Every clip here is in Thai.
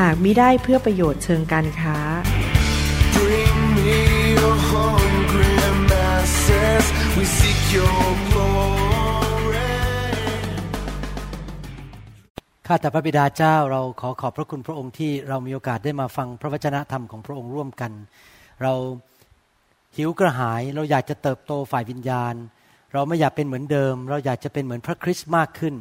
หากมิได้เพื่อประโยชน์เชิงการค้า Bring me your hungry masses. We seek your glory. ข้าแต่พระบิดาเจ้าเราขอขอบพระคุณพระองค์ที่เรามีโอกาสได้มาฟังพระวจนะธรรมของพระองค์ร่วมกัน เราหิวกระหายเราอยากจะเติบโตฝ่ายวิญญาณ เราไม่อยากเป็นเหมือนเดิม เราอยากจะเป็นเหมือนพระคริสต์มากขึ้น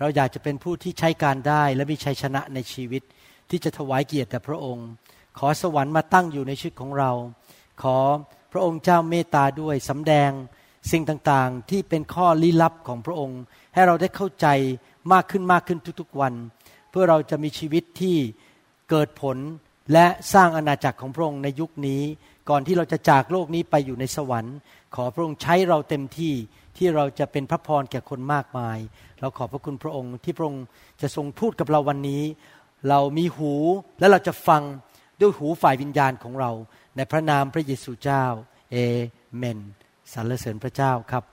เราอยากจะเป็นผู้ที่ใช้การได้และมีชัยชนะในชีวิต ที่จะถวายเกียรติแด่พระองค์ ขอสวรรค์มาตั้งอยู่ในชีวิตของเรา ขอพระองค์เจ้าเมตตาด้วยสำแดงสิ่งต่างๆ ที่เป็นข้อลี้ลับของพระองค์ ให้เราได้เข้าใจมากขึ้นมากขึ้นทุกๆวัน เพื่อเราจะมีชีวิตที่เกิดผลและสร้างอาณาจักรของพระองค์ในยุคนี้ ก่อนที่เราจะจากโลกนี้ไปอยู่ในสวรรค์ ขอพระองค์ใช้เราเต็มที่ที่เราจะเป็นพระพรแก่คนมากมาย เราขอบพระคุณพระองค์ที่พระองค์จะทรงพูดกับเราวันนี้ เรามีหูและเราจะฟังด้วยหูฝ่ายวิญญาณของเรา ในพระนามพระเยซูเจ้า เอเมนสรรเสริญพระเจ้าครับ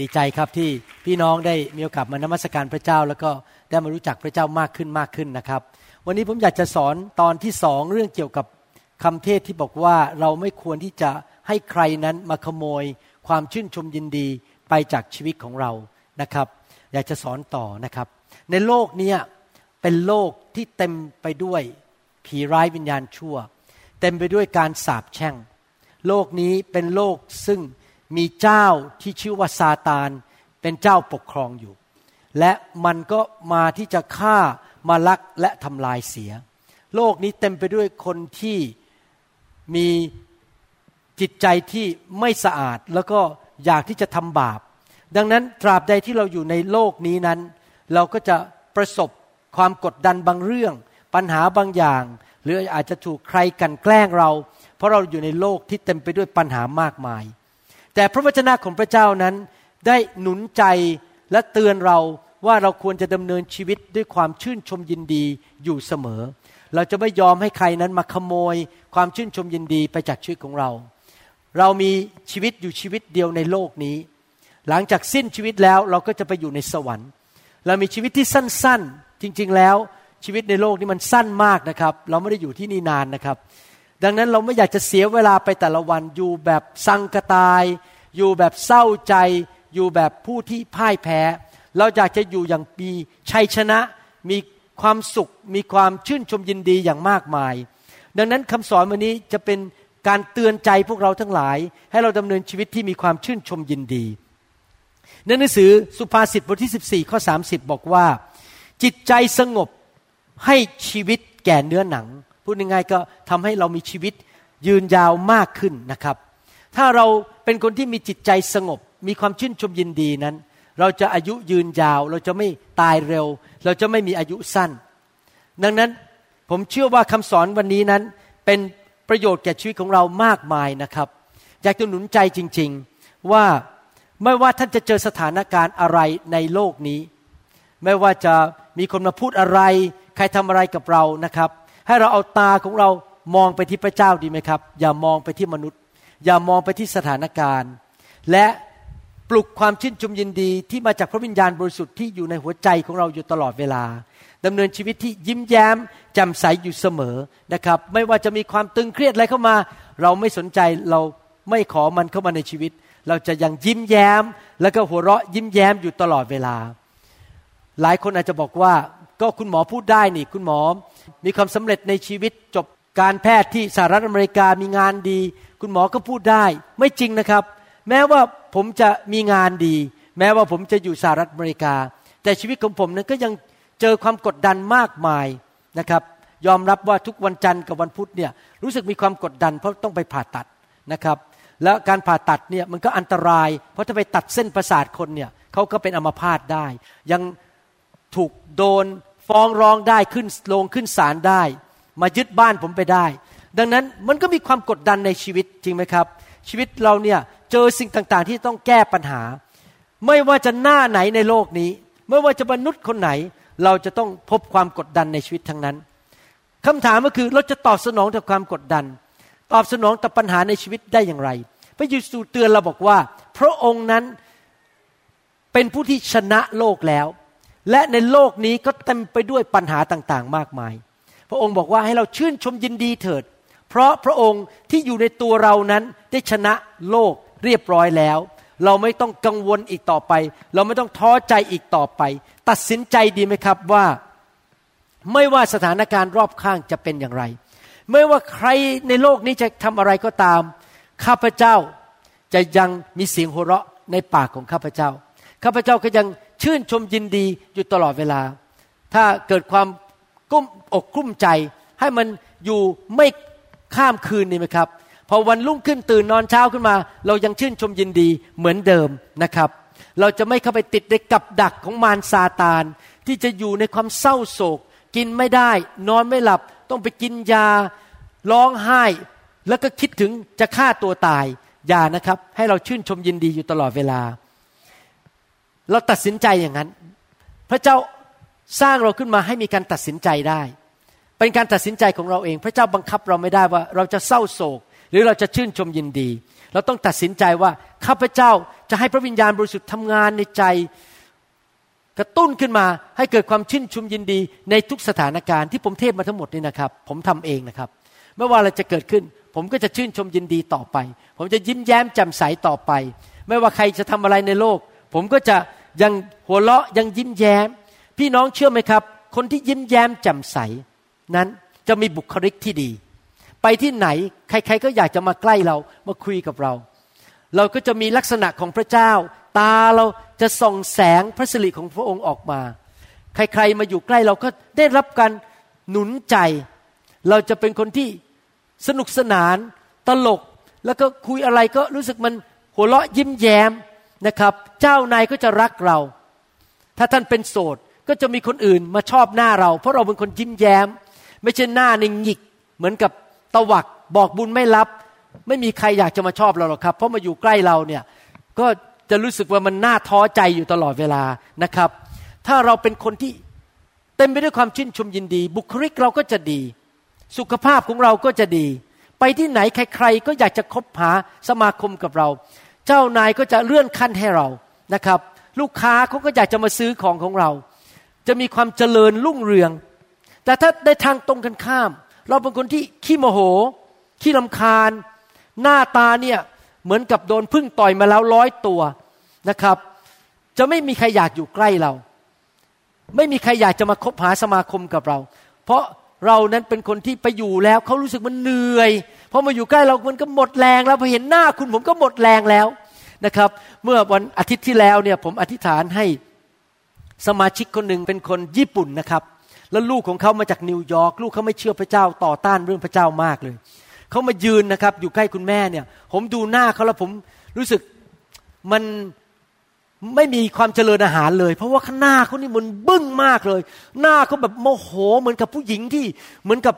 ดีใจครับที่พี่น้องได้มีโอกาสมานมัสการพระเจ้า แล้วก็ได้มารู้จักพระเจ้ามากขึ้นมากขึ้นนะครับ วันนี้ผมอยากจะสอนตอนที่สองเรื่องเกี่ยวกับคำเทศที่บอกว่าเราไม่ควรที่จะให้ใครนั้นมาขโมย ความชื่นชมยินดีไปจากชีวิตของเรานะครับ อยากจะสอนต่อนะครับ ในโลกนี้เป็นโลกที่เต็มไปด้วยผีร้ายวิญญาณชั่ว เต็มไปด้วยการสาปแช่ง โลกนี้เป็นโลกซึ่งมีเจ้าที่ชื่อว่าซาตานเป็นเจ้าปกครองอยู่ และมันก็มาที่จะฆ่ามาลักและทำลายเสีย โลกนี้เต็มไปด้วยคนที่มีจิตใจที่ไม่สะอาดแล้วก็อยากที่จะทำบาป ดังนั้นตราบใดที่เราอยู่ในโลกนี้นั้น เราก็จะประสบความกดดันบางเรื่อง ปัญหาบางอย่าง หรืออาจจะถูกใครกันแกล้งเรา เพราะเราอยู่ในโลกที่เต็มไปด้วยปัญหามากมาย แต่พระวจนะของพระเจ้านั้นได้หนุนใจและเตือนเราว่าเราควรจะดำเนินชีวิตด้วยความชื่นชมยินดีอยู่เสมอ เราจะไม่ยอมให้ใครนั้นมาขโมย ความชื่นชมยินดีไปจากชีวิตของเรา เรามีชีวิตอยู่ชีวิตเดียวในโลกนี้ หลังจากสิ้นชีวิตแล้วเราก็จะไปอยู่ในสวรรค์ เรามีชีวิตที่สั้นๆ จริงๆ แล้วชีวิตในโลกนี้มันสั้นมากนะครับ เราไม่ได้อยู่ที่นี่นานนะครับ ดังนั้นเราไม่อยากจะเสียเวลาไปแต่ละวันอยู่แบบสังกตาย อยู่แบบเศร้าใจ อยู่แบบผู้ที่พ่ายแพ้ เราอยากจะอยู่อย่างมีชัยชนะ มีความสุข มีความชื่นชมยินดีอย่างมากมาย ดังนั้นคำสอนวันนี้จะเป็นการเตือนใจพวกเราทั้งหลาย ให้เราดำเนินชีวิตที่มีความชื่นชมยินดี ในหนังสือสุภาษิตบทที่ 14 ข้อ 30 บอกว่า จิตใจสงบให้ชีวิตแก่เนื้อหนัง พูดง่ายๆก็ทำให้เรามีชีวิตยืนยาวมากขึ้นนะครับ ถ้าเราเป็นคนที่มีจิตใจสงบ มีความชื่นชมยินดีนั้น เราจะอายุยืนยาว เราจะไม่ตายเร็ว เราจะไม่มีอายุสั้น ดังนั้นผมเชื่อว่าคำสอนวันนี้นั้นเป็นประโยชน์แก่ชีวิตของเรามากมายนะครับ อยากจะหนุนใจจริง ๆว่า ไม่ว่าท่านจะเจอสถานการณ์อะไรในโลกนี้ ไม่ว่าจะมีคนมาพูดอะไร ใครทำอะไรกับเรานะครับ ให้เราเอาตาของเรามองไปที่พระเจ้าดีไหมครับ อย่ามองไปที่มนุษย์ อย่ามองไปที่สถานการณ์ และปลุกความชื่นชมยินดีที่มาจากพระวิญญาณบริสุทธิ์ที่อยู่ในหัวใจของเราอยู่ตลอดเวลาดำเนินชีวิตที่ยิ้มแย้มแจ่มใสอยู่เสมอนะครับ ไม่ว่าจะมีความตึงเครียดอะไรเข้ามา เราไม่สนใจเราไม่ขอมันเข้ามาในชีวิต เราจะยังยิ้มแย้ม แล้วก็หัวเราะยิ้มแย้มอยู่ตลอดเวลา หลายคนอาจจะบอกว่า ก็คุณหมอพูดได้นี่ คุณหมอ มีความสำเร็จในชีวิตจบการแพทย์ที่สหรัฐอเมริกามีงานดี คุณหมอก็พูดได้ ไม่จริงนะครับ แม้ว่าผมจะมีงานดี แม้ว่าผมจะอยู่สหรัฐอเมริกา แต่ชีวิตของผมนั้นก็ยังเจอความกดดันมากมายนะครับ ยอมรับว่าทุกวันจันทร์กับวันพุธเนี่ยรู้สึกมีความกดดันเพราะต้องไปผ่าตัดนะครับ แล้วการผ่าตัดเนี่ยมันก็อันตราย เพราะถ้าไปตัดเส้นประสาทคนเนี่ยเขาก็เป็นอัมพาตได้ ยังถูกโดนฟ้องร้องได้ขึ้นลงขึ้นศาลได้ มายึดบ้านผมไปได้ ดังนั้นมันก็มีความกดดันในชีวิตจริงไหมครับ ชีวิตเราเนี่ยเจอสิ่งต่างๆ ที่ต้องแก้ปัญหา ไม่ว่าจะหน้าไหนในโลกนี้ ไม่ว่าจะมนุษย์คนไหน เราจะต้องพบความกดดันในชีวิตทั้งนั้นคำถามก็คือเราจะตอบสนองต่อความกดดัน ตอบสนองต่อปัญหาในชีวิตได้อย่างไร พระเยซูเตือนเราบอกว่า พระองค์นั้นเป็นผู้ที่ชนะโลกแล้ว และในโลกนี้ก็เต็มไปด้วยปัญหาต่างๆ มากมาย พระองค์บอกว่าให้เราชื่นชมยินดีเถิด เพราะพระองค์ที่อยู่ในตัวเรานั้นได้ชนะโลกเรียบร้อยแล้ว เราไม่ต้องกังวลอีกต่อไป เราไม่ต้องท้อใจอีกต่อไป ตัดสินใจดีไหมครับว่า ไม่ว่าสถานการณ์รอบข้างจะเป็นอย่างไร ไม่ว่าใครในโลกนี้จะทำอะไรก็ตาม ข้าพเจ้าจะยังมีเสียงหัวเราะในปากของข้าพเจ้า ข้าพเจ้าก็ยังชื่นชมยินดีอยู่ตลอดเวลา ถ้าเกิดความกุ้มอกกุ้มใจ ให้มันอยู่ไม่ข้ามคืนนี่ไหมครับพอวันรุ่งขึ้นตื่นนอนเช้าขึ้นมา เรายังชื่นชมยินดีเหมือนเดิมนะครับ เราจะไม่เข้าไปติดในกับดักของมารซาตาน ที่จะอยู่ในความเศร้าโศก กินไม่ได้ นอนไม่หลับ ต้องไปกินยาร้องไห้ แล้วก็คิดถึงจะฆ่าตัวตายอย่านะครับ ให้เราชื่นชมยินดีอยู่ตลอดเวลา เราตัดสินใจอย่างนั้น พระเจ้าสร้างเราขึ้นมาให้มีการตัดสินใจได้ เป็นการตัดสินใจของเราเอง พระเจ้าบังคับเราไม่ได้ว่า เราจะเศร้าโศก หรือเราจะชื่นชมยินดี เราต้องตัดสินใจว่าข้าพเจ้าจะให้พระวิญญาณบริสุทธิ์ทำงานในใจ กระตุ้นขึ้นมาให้เกิดความชื่นชมยินดีในทุกสถานการณ์ที่ผมเทศมาทั้งหมดนี่นะครับ ผมทำเองนะครับไม่ว่าอะไรจะเกิดขึ้น ผมก็จะชื่นชมยินดีต่อไป ผมจะยิ้มแย้มแจ่มใสต่อไป ไม่ว่าใครจะทำอะไรในโลก ผมก็จะยังหัวเราะยังยิ้มแย้ม พี่น้องเชื่อไหมครับ คนที่ยิ้มแย้มแจ่มใส นั้นจะมีบุคลิกที่ดี ไปที่ไหนใครๆก็อยากจะมาใกล้เรามาคุยกับเรา เราก็จะมีลักษณะของพระเจ้า ตาเราจะส่องแสงพระสิริของพระองค์ออกมา ใครๆมาอยู่ใกล้เราก็ได้รับการหนุนใจ เราจะเป็นคนที่สนุกสนานตลก แล้วก็คุยอะไรก็รู้สึกมันหัวเราะยิ้มแย้มนะครับ เจ้านายก็จะรักเรา ถ้าท่านเป็นโสดก็จะมีคนอื่นมาชอบหน้าเรา เพราะเราเป็นคนยิ้มแย้ม ไม่ใช่หน้าในหงิก เหมือนกับตะวักบอกบุญไม่รับ ไม่มีใครอยากจะมาชอบเราหรอกครับ เพราะมาอยู่ใกล้เราเนี่ยก็ จะรู้สึกว่ามันน่าท้อใจอยู่ตลอดเวลานะครับ ถ้าเราเป็นคนที่เต็มไปด้วยความชื่นชมยินดี บุคลิกเราก็จะดี สุขภาพของเราก็จะดี ไปที่ไหนใคร ๆ ก็อยากจะคบหาสมาคมกับเรา เจ้านายก็จะเลื่อนขั้นให้เรานะครับ ลูกค้าเขาก็อยากจะมาซื้อของของเรา จะมีความเจริญรุ่งเรือง แต่ถ้าได้ทางตรงกันข้าม เราเป็นคนที่ขี้โมโหขี้ลำคาญ หน้าตาเนี่ย เหมือนกับโดนพึ่งต่อยมาแล้วร้อยตัวนะครับ จะไม่มีใครอยากอยู่ใกล้เรา ไม่มีใครอยากจะมาคบหาสมาคมกับเรา เพราะเรานั้นเป็นคนที่ไปอยู่แล้วเขารู้สึกมันเหนื่อยพอมาอยู่ใกล้เรามันก็หมดแรงแล้วพอเห็นหน้าคุณผมก็หมดแรงแล้วนะครับ เมื่อวันอาทิตย์ที่แล้วเนี่ยผมอธิษฐานให้สมาชิกคนหนึ่งเป็นคนญี่ปุ่นนะครับ แล้วลูกของเขามาจากนิวยอร์กลูกเขาไม่เชื่อพระเจ้าต่อต้านเรื่องพระเจ้ามากเลย เขามายืนนะครับ อยู่ใกล้คุณแม่เนี่ย ผมดูหน้าเขาแล้วผมรู้สึกมันไม่มีความเจริญอาหารเลย เพราะว่าข้างหน้าเขานี่มันบึ้งมากเลย หน้าเขาแบบโมโหเหมือนกับผู้หญิงที่เหมือนกับ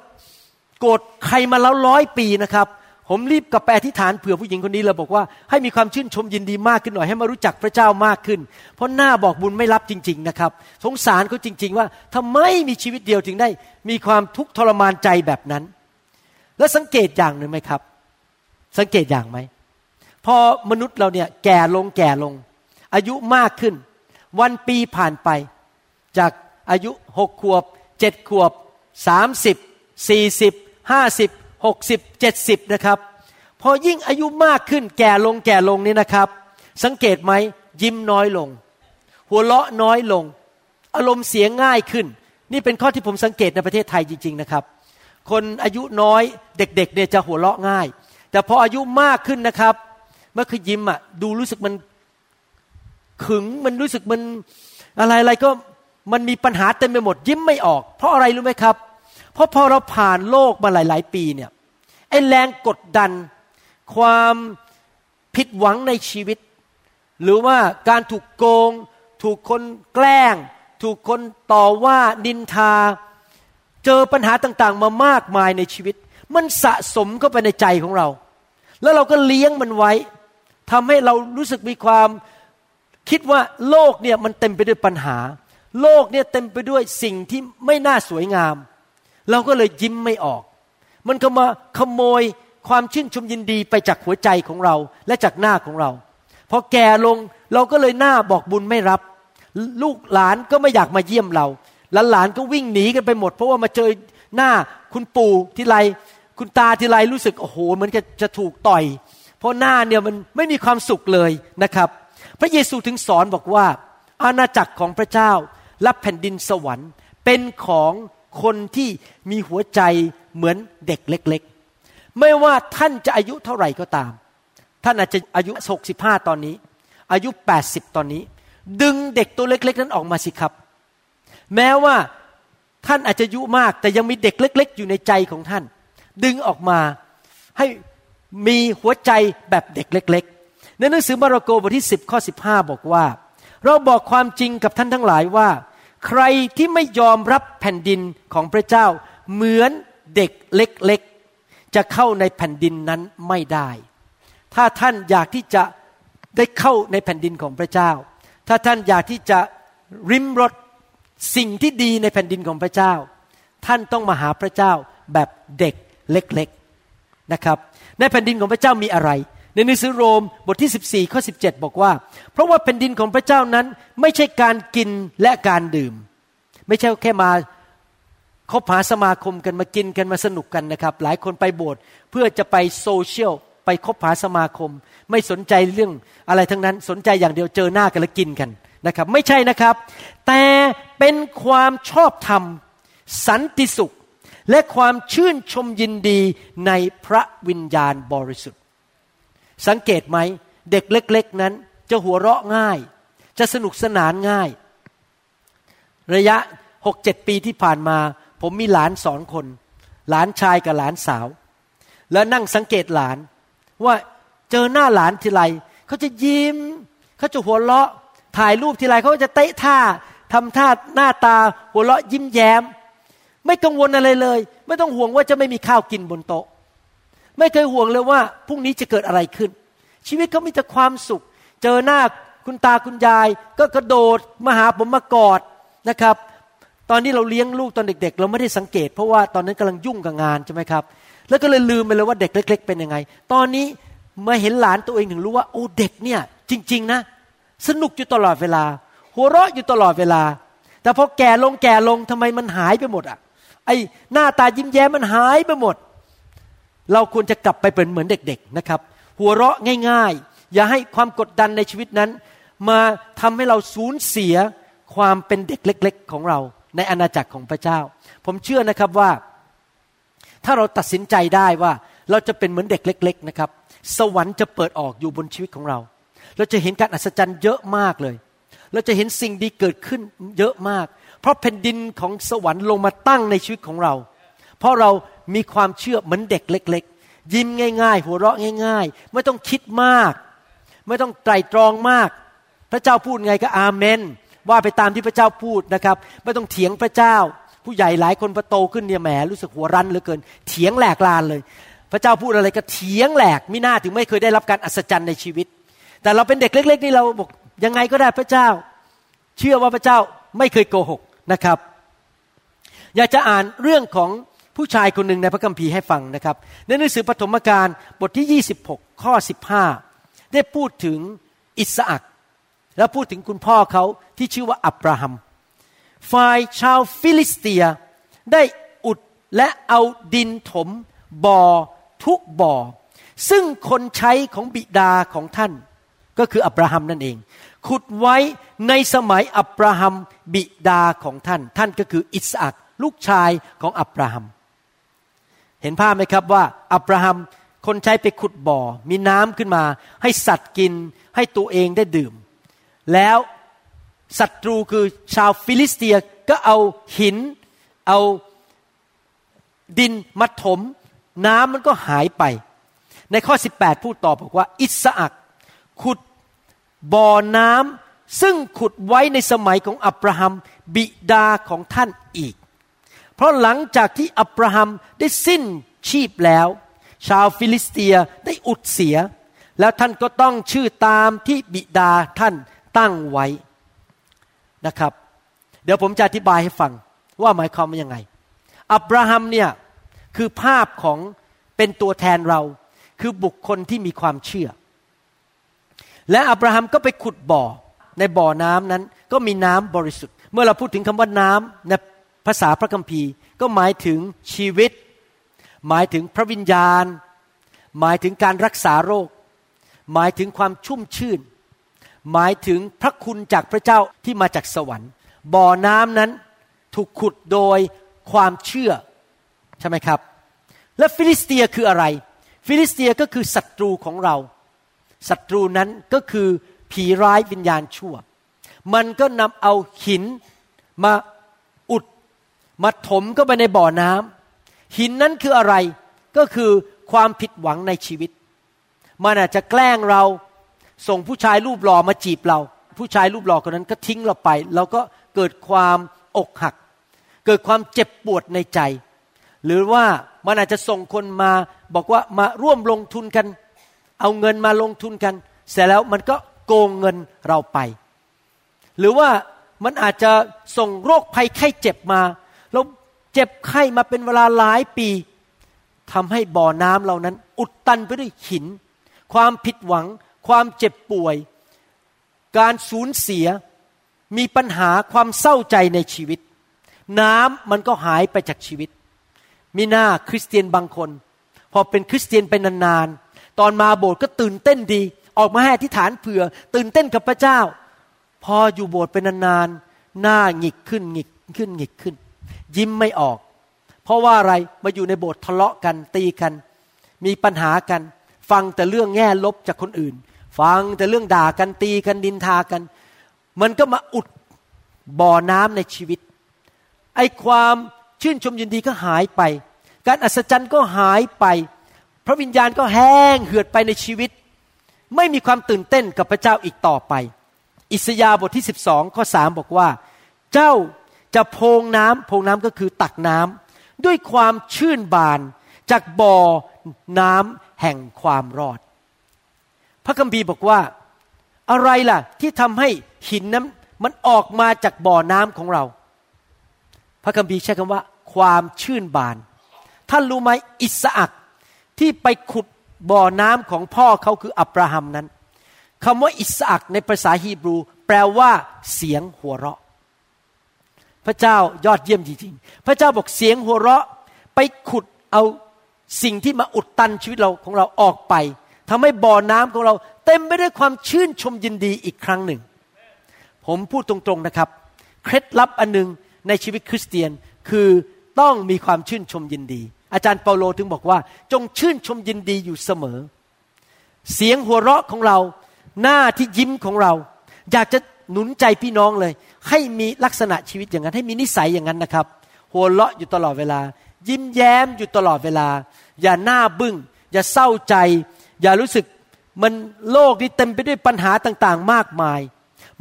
โกรธใครมาแล้วร้อยปีนะครับ ผมรีบกลับไปอธิษฐานเผื่อผู้หญิงคนนี้เลยบอกว่าให้มีความชื่นชมยินดีมากขึ้นหน่อยให้มารู้จักพระเจ้ามากขึ้น เพราะหน้าบอกบุญไม่รับจริง ๆ นะครับ สงสารเขาจริง ๆ ว่าทำไมมีชีวิตเดียวถึงได้ มีความทุกข์ทรมานใจแบบนั้น แล้วสังเกตอย่างหนึ่งไหมครับ สังเกตอย่างไหมพอมนุษย์เราเนี่ยแก่ลงแก่ลง อายุมากขึ้น วันปีผ่านไป จากอายุหกขวบเจ็ดขวบสามสิบสี่สิบห้าสิบหกสิบเจ็ดสิบนะครับพอยิ่งอายุมากขึ้นแก่ลงแก่ลงนี่นะครับ สังเกตไหมยิ้มน้อยลง หัวเราะน้อยลง อารมณ์เสียง่ายขึ้น นี่เป็นข้อที่ผมสังเกตในประเทศไทยจริง ๆนะครับ คนอายุน้อยเด็กๆเนี่ยจะหัวเราะง่าย แต่พออายุมากขึ้นนะครับ เมื่อคือยิ้มอะดูรู้สึกมันขึงมันรู้สึกมันอะไรอะไรก็มันมีปัญหาเต็มไปหมดยิ้มไม่ออก เพราะอะไรรู้ไหมครับ เพราะพอเราผ่านโลกมาหลาย ๆ ปีเนี่ยไอ้แรงกดดัน ความผิดหวังในชีวิต หรือว่าการถูกโกง ถูกคนแกล้ง ถูกคนต่อว่านินทา เจอปัญหาต่างๆ มามากมายในชีวิต มันสะสมเข้าไปในใจของเรา แล้วเราก็เลี้ยงมันไว้ทำให้เรารู้สึกมีความคิดว่าโลกเนี่ยมันเต็มไปด้วยปัญหา โลกเนี่ยเต็มไปด้วยสิ่งที่ไม่น่าสวยงาม เราก็เลยยิ้มไม่ออก มันก็มาขโมยความชื่นชมยินดีไปจากหัวใจของเราและจากหน้าของเราพอแก่ลงเราก็เลยหน้าบอกบุญไม่รับ ลูกหลานก็ไม่อยากมาเยี่ยมเรา หลานหลานก็วิ่งหนีกันไปหมด เพราะว่ามาเจอหน้าคุณปู่ทีไรคุณตาทีไรรู้สึกโอ้โหเหมือนจะจะถูกต่อย เพราะหน้าเนี่ยมันไม่มีความสุขเลยนะครับ พระเยซูถึงสอนบอกว่า อาณาจักรของพระเจ้าและแผ่นดินสวรรค์ เป็นของคนที่มีหัวใจเหมือนเด็กเล็ก ๆ ไม่ว่าท่านจะอายุเท่าไหร่ก็ตาม ท่านอาจจะอายุ 65 ตอนนี้ อายุ 80 ตอนนี้ ดึงเด็กตัวเล็ก ๆ นั้นออกมาสิครับ แม้ว่าท่านอาจจะอายุมาก แต่ยังมีเด็กเล็ก ๆ อยู่ในใจของท่าน ดึงออกมาให้มีหัวใจแบบเด็กเล็ก ๆ ในหนังสือมาระโกบทที่ 10 ข้อ 15 บอกว่า เราบอกความจริงกับท่านทั้งหลายว่า ใครที่ไม่ยอมรับแผ่นดินของพระเจ้า เหมือนเด็กเล็ก ๆ จะเข้าในแผ่นดินนั้นไม่ได้ ถ้าท่านอยากที่จะได้เข้าในแผ่นดินของพระเจ้า ถ้าท่านอยากที่จะริมรส สิ่งที่ดีในแผ่นดินของพระเจ้า ท่านต้องมาหาพระเจ้าแบบเด็กเล็กๆนะครับในแผ่นดินของพระเจ้ามีอะไร ในหนังสือโรมบทที่ 14ข้อ17 บอกว่า เพราะว่าแผ่นดินของพระเจ้านั้นไม่ใช่การกินและการดื่ม ไม่ใช่แค่มาคบหาสมาคมกันมากินกันมาสนุกกันนะครับ หลายคนไปโบสถ์เพื่อจะไปโซเชียลไปคบหาสมาคม ไม่สนใจเรื่องอะไรทั้งนั้นสนใจอย่างเดียวเจอหน้ากันแล้วกินกัน นะครับไม่ใช่นะครับ แต่เป็นความชอบธรรม สันติสุข และความชื่นชมยินดีในพระวิญญาณบริสุทธิ์ สังเกตไหมเด็กเล็ก ๆนั้นจะหัวเราะง่าย จะสนุกสนานง่าย ระยะหกเจ็ดปีที่ผ่านมา ผมมีหลานสองคน หลานชายกับหลานสาว แล้วนั่งสังเกตหลานว่าเจอหน้าหลานทีไรเขาจะยิ้มเขาจะหัวเราะ ถ่ายรูปทีไรเขาจะเตะท่าทำท่าหน้าตา หัวเราะยิ้มแย้ม ไม่กังวลอะไรเลย ไม่ต้องห่วงว่าจะไม่มีข้าวกินบนโต๊ะ ไม่เคยห่วงเลยว่าพรุ่งนี้จะเกิดอะไรขึ้น ชีวิตเขามีแต่ความสุข เจอหน้าคุณตาคุณยาย ก็กระโดดมาหาผมมากอดนะครับ ตอนนี้เราเลี้ยงลูกตอนเด็ก ๆ เราไม่ได้สังเกต เพราะว่าตอนนั้นกำลังยุ่งกับงานใช่ไหมครับ แล้วก็เลยลืมไปเลยว่าเด็กเล็ก ๆ เป็นยังไง ตอนนี้มาเห็นหลานตัวเองถึงรู้ว่าโอ้เด็กเนี่ยจริง ๆ นะ สนุกอยู่ตลอดเวลา หัวเราะอยู่ตลอดเวลา แต่พอแก่ลงแก่ลงทำไมมันหายไปหมดอะ ไอหน้าตายิ้มแย้มมันหายไปหมด เราควรจะกลับไปเป็นเหมือนเด็ก ๆนะครับ หัวเราะง่าย ๆ อย่าให้ความกดดันในชีวิตนั้น มาทำให้เราสูญเสียความเป็นเด็กเล็ก ๆ ของเราในอาณาจักรของพระเจ้า ผมเชื่อนะครับว่า ถ้าเราตัดสินใจได้ว่าเราจะเป็นเหมือนเด็กเล็ก ๆ นะครับ สวรรค์จะเปิดออกอยู่บนชีวิตของเรา เราจะเห็นการอัศจรรย์เยอะมากเลย เราจะเห็นสิ่งดีเกิดขึ้นเยอะมาก เพราะแผ่นดินของสวรรค์ลงมาตั้งในชีวิตของเรา เพราะเรามีความเชื่อเหมือนเด็กเล็ก ๆ ยิ้มง่าย ๆ หัวเราะง่าย ๆ ไม่ต้องคิดมาก ไม่ต้องไตรตรองมาก พระเจ้าพูดไงก็อาเมน ว่าไปตามที่พระเจ้าพูดนะครับ ไม่ต้องเถียงพระเจ้า ผู้ใหญ่หลายคนพอโตขึ้นเนี่ยแหมรู้สึกหัวรั้นเหลือเกิน เถียงแหลกลานเลย พระเจ้าพูดอะไรก็เถียงแหลกมิน่าถึงไม่เคยได้รับการอัศจรรย์ในชีวิต แต่เราเป็นเด็กเล็ก ๆ นี่เราบอกยังไงก็ได้พระเจ้า เชื่อว่าพระเจ้าไม่เคยโกหกนะครับ อยากจะอ่านเรื่องของผู้ชายคนหนึ่งในพระคัมภีร์ให้ฟังนะครับ ในหนังสือปฐมกาลบทที่ 26 ข้อ 15 ได้พูดถึงอิสอักแล้วพูดถึงคุณพ่อเขาที่ชื่อว่าอับราฮัมฝ่ายชาวฟิลิสเตียได้อุดและเอาดินถมบ่อทุกบ่อ ซึ่งคนใช้ของบิดาของท่าน ก็คืออับราฮัมนั่นเอง ขุดไว้ในสมัยอับราฮัมบิดาของท่าน ท่านก็คืออิสอักลูกชายของอับราฮัม เห็นภาพไหมครับว่าอับราฮัมคนใช้ไปขุดบ่อ มีน้ำขึ้นมา ให้สัตว์กินให้ตัวเองได้ดื่ม แล้วศัตรูคือชาวฟิลิสเตียก็เอาหิน เอาดินมาถม น้ำมันก็หายไป ในข้อ 18 พูดต่อบอกว่า อิสอักขุด บ่อน้ซึ่งขุดไว้ในสมัยของอับราฮัมบิดาของท่านอีก เพราะหลังจากที่อับราฮัมได้สิ้นชีพแล้ว ชาวฟิลิสเตียได้อุดเสีย แล้วท่านก็ตั้งชื่อตามที่บิดาท่านตั้งไว้นะครับ เดี๋ยวผมจะอธิบายให้ฟังว่าหมายความว่ายังไง อับราฮัมเนี่ยคือภาพของเป็นตัวแทนเราคือบุคคลที่มีความเชื่อ และอับราฮัมก็ไปขุดบ่อ ในบ่อน้ำนั้นก็มีน้ำบริสุทธิ์ เมื่อเราพูดถึงคำว่าน้ำในภาษาพระคัมภีร์ ก็หมายถึงชีวิต หมายถึงพระวิญญาณ หมายถึงการรักษาโรค หมายถึงความชุ่มชื่น หมายถึงพระคุณจากพระเจ้าที่มาจากสวรรค์ บ่อน้ำนั้นถูกขุดโดยความเชื่อใช่ไหมครับ และฟิลิสเตียคืออะไร ฟิลิสเตียก็คือศัตรูของเรา ศัตรูนั้นก็คือผีร้ายวิญญาณชั่ว มันก็นำเอาหินมาอุด มาถมก็ไปในบ่อน้ำหินนั้นคืออะไรก็คือความผิดหวังในชีวิต มันอาจจะแกล้งเราส่งผู้ชายรูปหล่อมาจีบเรา ผู้ชายรูปหล่อคนนั้นก็ทิ้งเราไป เราก็เกิดความอกหัก เกิดความเจ็บปวดในใจ หรือว่ามันอาจจะส่งคนมาบอกว่ามาร่วมลงทุนกัน เอาเงินมาลงทุนกัน เสร็จแล้วมันก็โกงเงินเราไป หรือว่ามันอาจจะส่งโรคภัยไข้เจ็บมาเราเจ็บไข้มาเป็นเวลาหลายปีทำให้บ่อน้ำเหล่านั้น อุดตันไปด้วยหิน ความผิดหวัง ความเจ็บป่วย การสูญเสียมีปัญหาความเศร้าใจในชีวิต น้ำมันก็หายไปจากชีวิตมีหน้าคริสเตียนบางคน พอเป็นคริสเตียนเป็นนานๆ ตอนมาโบสถ์ก็ตื่นเต้นดี ออกมาให้อธิษฐานเผื่อ ตื่นเต้นกับพระเจ้า พออยู่โบสถ์เป็นนานๆหน้าหงิกขึ้นหงิกขึ้นหงิกขึ้น ยิ้มไม่ออก เพราะว่าอะไรมาอยู่ในโบสถ์ทะเลาะกันตีกัน มีปัญหากัน ฟังแต่เรื่องแง่ลบจากคนอื่น ฟังแต่เรื่องด่ากันตีกันดินทากัน มันก็มาอุดบ่อน้ำในชีวิต ไอ้ความชื่นชมยินดีก็หายไป การอัศจรรย์ก็หายไป พระวิญญาณก็แห้งเหือดไปในชีวิต ไม่มีความตื่นเต้นกับพระเจ้าอีกต่อไป อิสยาบทที่ 12ข้อ3บอกว่า เจ้าจะโพงน้ำโพงน้ำก็คือตักน้ำด้วยความชื่นบานจากบ่อน้ำแห่งความรอด พระคัมภีร์บอกว่า อะไรล่ะที่ทำให้หินนั้นมันออกมาจากบ่อน้ำของเรา พระคัมภีร์ใช้คำว่า ความชื่นบาน ท่านรู้ไหมอิสอัก ที่ไปขุดบ่อน้ำของพ่อเขาคืออับราฮัมนั้นคำว่าอิสอักในภาษาฮีบรู แปลว่าเสียงหัวเราะ พระเจ้ายอดเยี่ยมจริงๆพระเจ้าบอกเสียงหัวเราะ ไปขุดเอาสิ่งที่มาอุดตันชีวิตเราของเราออกไปทำให้บ่อน้ำของเรา เต็มไปด้วยความชื่นชมยินดีอีกครั้งหนึ่ง ผมพูดตรงๆนะครับ เคล็ดลับอันหนึ่งในชีวิตคริสเตียนคือต้องมีความชื่นชมยินดี อาจารย์เปาโลถึงบอกว่า จงชื่นชมยินดีอยู่เสมอ เสียงหัวเราะของเรา หน้าที่ยิ้มของเรา อยากจะหนุนใจพี่น้องเลย ให้มีลักษณะชีวิตอย่างนั้น ให้มีนิสัยอย่างนั้นนะครับ หัวเราะอยู่ตลอดเวลา ยิ้มแย้มอยู่ตลอดเวลา อย่าหน้าบึง้ง อย่าเศร้าใจ อย่ารู้สึกมันโลกนี้เต็มไปด้วยปัญหาต่างๆ มากมาย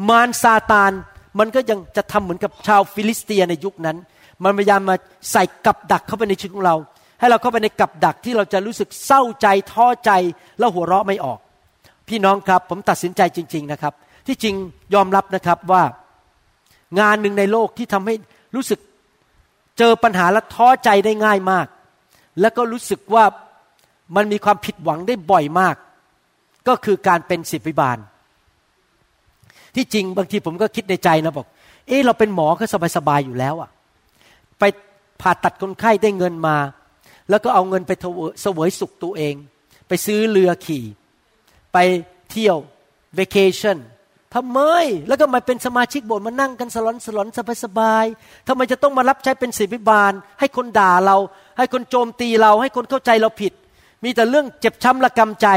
มารซาตานมันก็ยังจะทำเหมือนกับชาวฟิลิสเตียในยุคนั้น มันพยายามมาใส่กับดักเข้าไปในชีวิตของเรา ให้เราเข้าไปในกับดักที่เราจะรู้สึกเศร้าใจท้อใจแล้วหัวเราะไม่ออก พี่น้องครับผมตัดสินใจจริง ๆนะครับ ที่จริงยอมรับนะครับว่างานหนึ่งในโลกที่ทำให้รู้สึกเจอปัญหาและท้อใจได้ง่ายมาก แล้วก็รู้สึกว่ามันมีความผิดหวังได้บ่อยมาก ก็คือการเป็นศิษย์วิบาล ที่จริงบางทีผมก็คิดในใจนะบอกเออเราเป็นหมอก็สบายๆอยู่แล้วอะไปผ่าตัดคนไข้ได้เงินมา แล้วก็เอาเงินไปเสวยสุขตัวเอง ไปซื้อเรือขี่ ไปเที่ยวเวกชั่นทำไม แล้วก็มาเป็นสมาชิกโบสถ์มานั่งกันสลอนสลอนสบายๆทำไมจะต้องมารับใช้เป็นศิษย์วิบาล ให้คนด่าเรา ให้คนโจมตีเรา ให้คนเข้าใจเราผิด มีแต่เรื่องเจ็บช้ำระกำใจ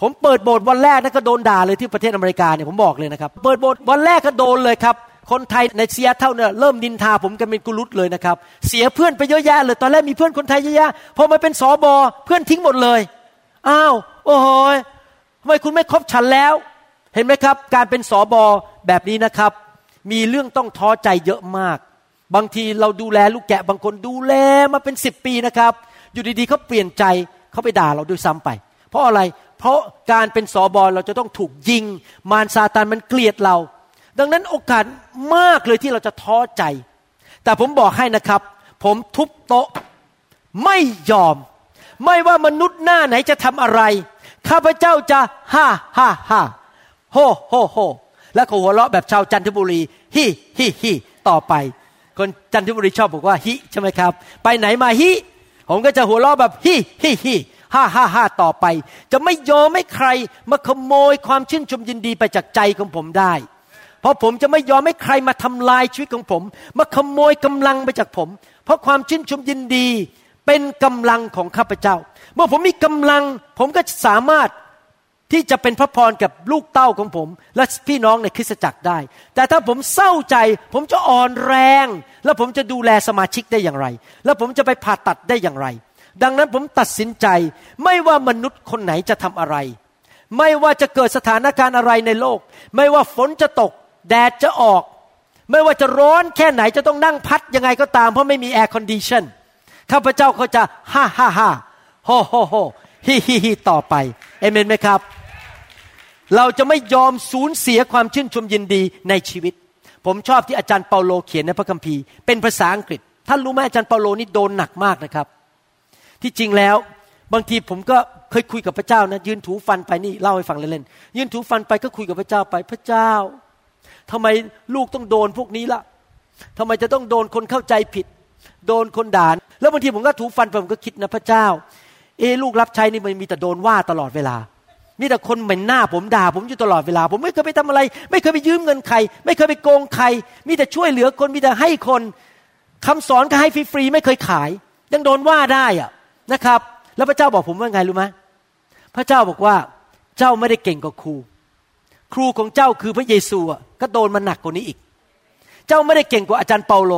ผมเปิดโบสถ์วันแรกนั่นก็โดนด่าเลยที่ประเทศอเมริกาเนี่ยผมบอกเลยนะครับ เปิดโบสถ์วันแรกก็โดนเลยครับ คนไทยในเซียเท่าเนี่ยเริ่มดินทาผมกันเป็นกุลุตเลยนะครับ เสียเพื่อนไปเยอะแยะเลยตอนแรกมีเพื่อนคนไทยเยอะแยะพอมาเป็นสอบอเพื่อนทิ้งหมดเลยอ้าวโอ้โหทำไมคุณไม่คบฉันแล้ว เห็นไหมครับ การเป็นสอบอแบบนี้นะครับ มีเรื่องต้องท้อใจเยอะมาก บางทีเราดูแลลูกแกะบางคนดูแลมาเป็นสิบปีนะครับ อยู่ดีๆเขาเปลี่ยนใจเขาไปด่าเราด้วยซ้ำไป เพราะอะไรเพราะการเป็นสอบอเราจะต้องถูกยิง มารซาตานมันเกลียดเรา ดังนั้นโอกาสมากเลยที่เราจะท้อใจ แต่ผมบอกให้นะครับ ผมทุบโต๊ะไม่ยอม ไม่ว่ามนุษย์หน้าไหนจะทำอะไร ข้าพเจ้าจะฮ่าฮ่าฮ่าโฮโฮโฮแล้วก็หัวเราะแบบชาวจันทบุรีฮิฮิฮิต่อไป คนจันทบุรีชอบบอกว่าฮิใช่ไหมครับ ไปไหนมาฮิผมก็จะหัวเราะแบบฮิฮิฮิฮ่าฮ่าฮ่าต่อไป จะไม่ยอมให้ใครมาขโมยความชื่นชมยินดีไปจากใจของผมได้ เพราะผมจะไม่ยอมให้ใครมาทำลายชีวิตของผม มาขโมยกำลังไปจากผม เพราะความชื่นชมยินดีเป็นกำลังของข้าพเจ้า เมื่อผมมีกำลัง ผมก็สามารถที่จะเป็นพระพรกับลูกเต้าของผม และพี่น้องในคริสตจักรได้ แต่ถ้าผมเศร้าใจ ผมจะอ่อนแรง แล้วผมจะดูแลสมาชิกได้อย่างไร แล้วผมจะไปผ่าตัดได้อย่างไร ดังนั้นผมตัดสินใจไม่ว่ามนุษย์คนไหนจะทำอะไร ไม่ว่าจะเกิดสถานการณ์อะไรในโลก ไม่ว่าฝนจะตก แดดจะออก ไม่ว่าจะร้อนแค่ไหนจะต้องนั่งพัดยังไงก็ตามเพราะไม่มี air conditionข้าพเจ้าเขาจะฮ่าฮ่าฮ่าโฮโฮโฮฮิฮิฮิต่อไปเอเมนไหมครับ เราจะไม่ยอมสูญเสียความชื่นชมยินดีในชีวิต ผมชอบที่อาจารย์เปาโลเขียนในพระคัมภีร์ เป็นภาษาอังกฤษ ท่านรู้ไหมอาจารย์เปาโลนี่โดนหนักมากนะครับ ที่จริงแล้วบางทีผมก็เคยคุยกับพระเจ้านะยืนถูฟันไปนี่เล่าให้ฟังเล่นๆยืนถูฟันไปก็คุยกับพระเจ้าไปพระเจ้า ทำไมลูกต้องโดนพวกนี้ละทำไมจะต้องโดนคนเข้าใจผิด โดนคนด่าแล้วบางทีผมก็ถูฟันไปผมก็คิดนะพระเจ้า เอลูกรับใช้นี่มันมีแต่โดนว่าตลอดเวลามีแต่คนเหม็นหน้าผมด่าผมอยู่ตลอดเวลา ผมไม่เคยไปทำอะไร ไม่เคยไปยืมเงินใคร ไม่เคยไปโกงใคร มีแต่ช่วยเหลือคนมีแต่ให้คนคำสอนก็ให้ฟรีๆไม่เคยขาย ยังโดนว่าได้อะนะครับ แล้วพระเจ้าบอกผมว่าไงรู้ไหมพระเจ้าบอกว่าเจ้าไม่ได้เก่งกว่าครู ครูของเจ้าคือพระเยซูอะก็โดนมันหนักกว่านี้อีก เจ้าไม่ได้เก่งกว่าอาจารย์เปาโล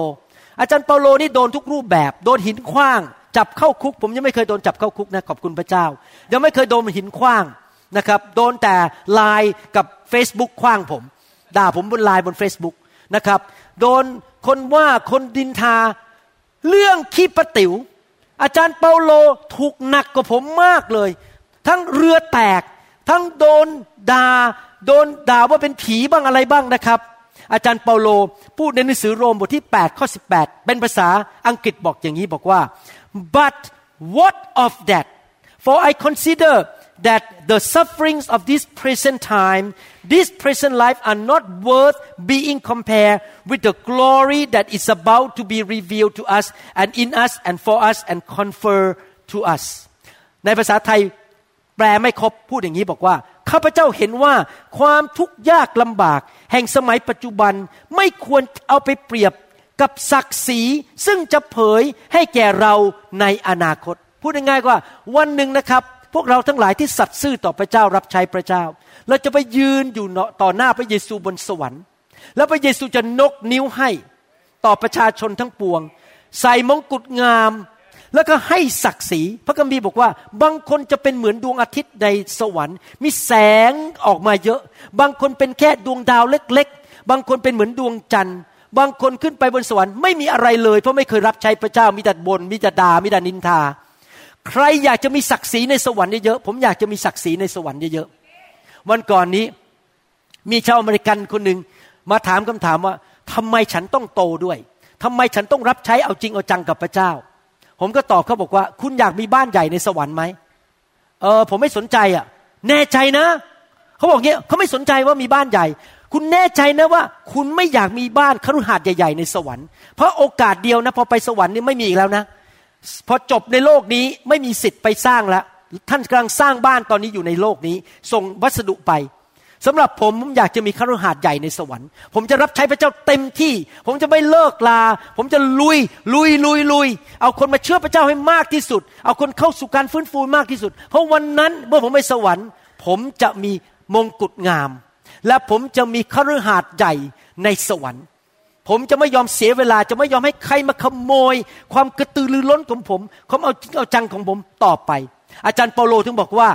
อาจารย์เปาโลนี่โดนทุกรูปแบบ โดนหินขว้าง จับเข้าคุก ผมยังไม่เคยโดนจับเข้าคุกนะขอบคุณพระเจ้า ยังไม่เคยโดนหินขว้างนะครับ โดนแต่ไลน์กับ Facebook ขว้างผม ด่าผมบนไลน์บน Facebook นะครับ โดนคนว่าคนดินทาเรื่องขี้ประติ๋วอาจารย์เปาโลถูกหนักกว่าผมมากเลย ทั้งเรือแตก ทั้งโดนด่า โดนด่าว่าเป็นผีบ้างอะไรบ้างนะครับ อาจารย์เปาโลพูดในหนังสือโรมบทที่8ข้อ18 เป็นภาษาอังกฤษบอกอย่างนี้บอกว่า but what of that for I consider that the sufferings of this present time this present life are not worth being compared with the glory that is about to be revealed to us and in us and for us and confer to us ในภาษาไทยแปลไม่ครบพูดอย่างนี้บอกว่า ข้าพเจ้าเห็นว่าความทุกข์ยากลำบาก แห่งสมัยปัจจุบันไม่ควรเอาไปเปรียบกับศักดิ์ศรีซึ่งจะเผยให้แก่เราในอนาคต พูดง่ายๆว่าวันหนึ่งนะครับ พวกเราทั้งหลายที่สัตย์ซื่อต่อพระเจ้ารับใช้พระเจ้า เราจะไปยืนอยู่ต่อหน้าพระเยซูบนสวรรค์ แล้วพระเยซูจะนกนิ้วให้ ต่อประชาชนทั้งปวง ใส่มงกุฎงาม แล้วก็ให้ศักดิ์ศรีพระคัมภีร์บอกว่า บางคนจะเป็นเหมือนดวงอาทิตย์ในสวรรค์ มีแสงออกมาเยอะ บางคนเป็นแค่ดวงดาวเล็ก ๆ บางคนเป็นเหมือนดวงจันทร์ บางคนขึ้นไปบนสวรรค์ไม่มีอะไรเลย เพราะไม่เคยรับใช้พระเจ้ามีแต่บนมีแต่ด่ามีแต่นินทา ใครอยากจะมีศักดิ์ศรีในสวรรค์เยอะๆผมอยากจะมีศักดิ์ศรีในสวรรค์เยอะๆวันก่อนนี้มีชาวอเมริกันคนหนึ่งมาถามคำถามว่าทำไมฉันต้องโตด้วยทำไมฉันต้องรับใช้เอาจริงเอาจังกับพระเจ้า ผมก็ตอบเขาบอกว่า คุณอยากมีบ้านใหญ่ในสวรรค์ไหมเออผมไม่สนใจอะ แน่ใจนะเขาบอกเงี้ยเขาไม่สนใจว่ามีบ้านใหญ่ คุณแน่ใจนะว่า คุณไม่อยากมีบ้านคฤหาสน์ใหญ่ ๆ ในสวรรค์เพราะโอกาสเดียวนะพอไปสวรรค์นี่ไม่มีอีกแล้วนะพอจบในโลกนี้ไม่มีสิทธิ์ไปสร้างแล้วท่านกำลังสร้างบ้านตอนนี้อยู่ในโลกนี้ ส่งวัสดุไป สำหรับผมผมอยากจะมีคฤหาสน์ใหญ่ในสวรรค์ ผมจะรับใช้พระเจ้าเต็มที่ ผมจะไม่เลิกลา ผมจะลุย ลุยลุยลุย เอาคนมาเชื่อพระเจ้าให้มากที่สุด เอาคนเข้าสู่การฟื้นฟูมากที่สุด เพราะวันนั้นเมื่อผมไปสวรรค์ ผมจะมีมงกุฎงาม และผมจะมีคฤหาสน์ใหญ่ในสวรรค์ ผมจะไม่ยอมเสียเวลา จะไม่ยอมให้ใครมาขโมย ความกระตือรือร้นของผมความเอาจริงเอาจังของผมต่อไป อาจารย์เปาโลถึงบอกว่า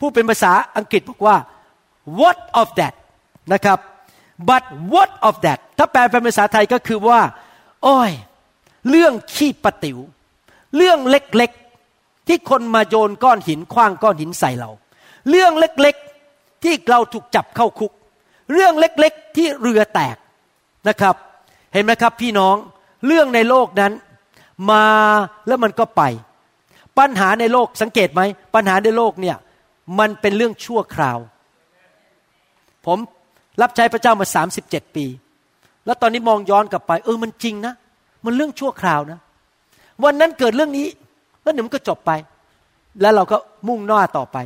ผู้เป็นภาษาอังกฤษบอกว่า what of that นะครับ but what of that ถ้าแปลเป็นภาษาไทยก็คือว่า โอ้ย เรื่องขี้ปะติว๋ว เรื่องเล็กๆ ที่คนมาโยนก้อนหินคว้างก้อนหินใส่เรา เรื่องเล็กๆ ที่เราถูกจับเข้าคุก เรื่องเล็กๆ ที่เรือแตกนะครับ เห็นไหมครับพี่น้อง เรื่องในโลกนั้น มาแล้วมันก็ไป ปัญหาในโลกสังเกตไหม ปัญหาในโลกเนี่ย มันเป็นเรื่องชั่วคราว ผมรับใช้พระเจ้ามา37ปี แล้วตอนนี้มองย้อนกลับไป เออมันจริงนะ มันเรื่องชั่วคราวนะ วันนั้นเกิดเรื่องนี้ แล้วเดี๋ยวมันก็จบไป แล้วเราก็มุ่งหน้าต่อไป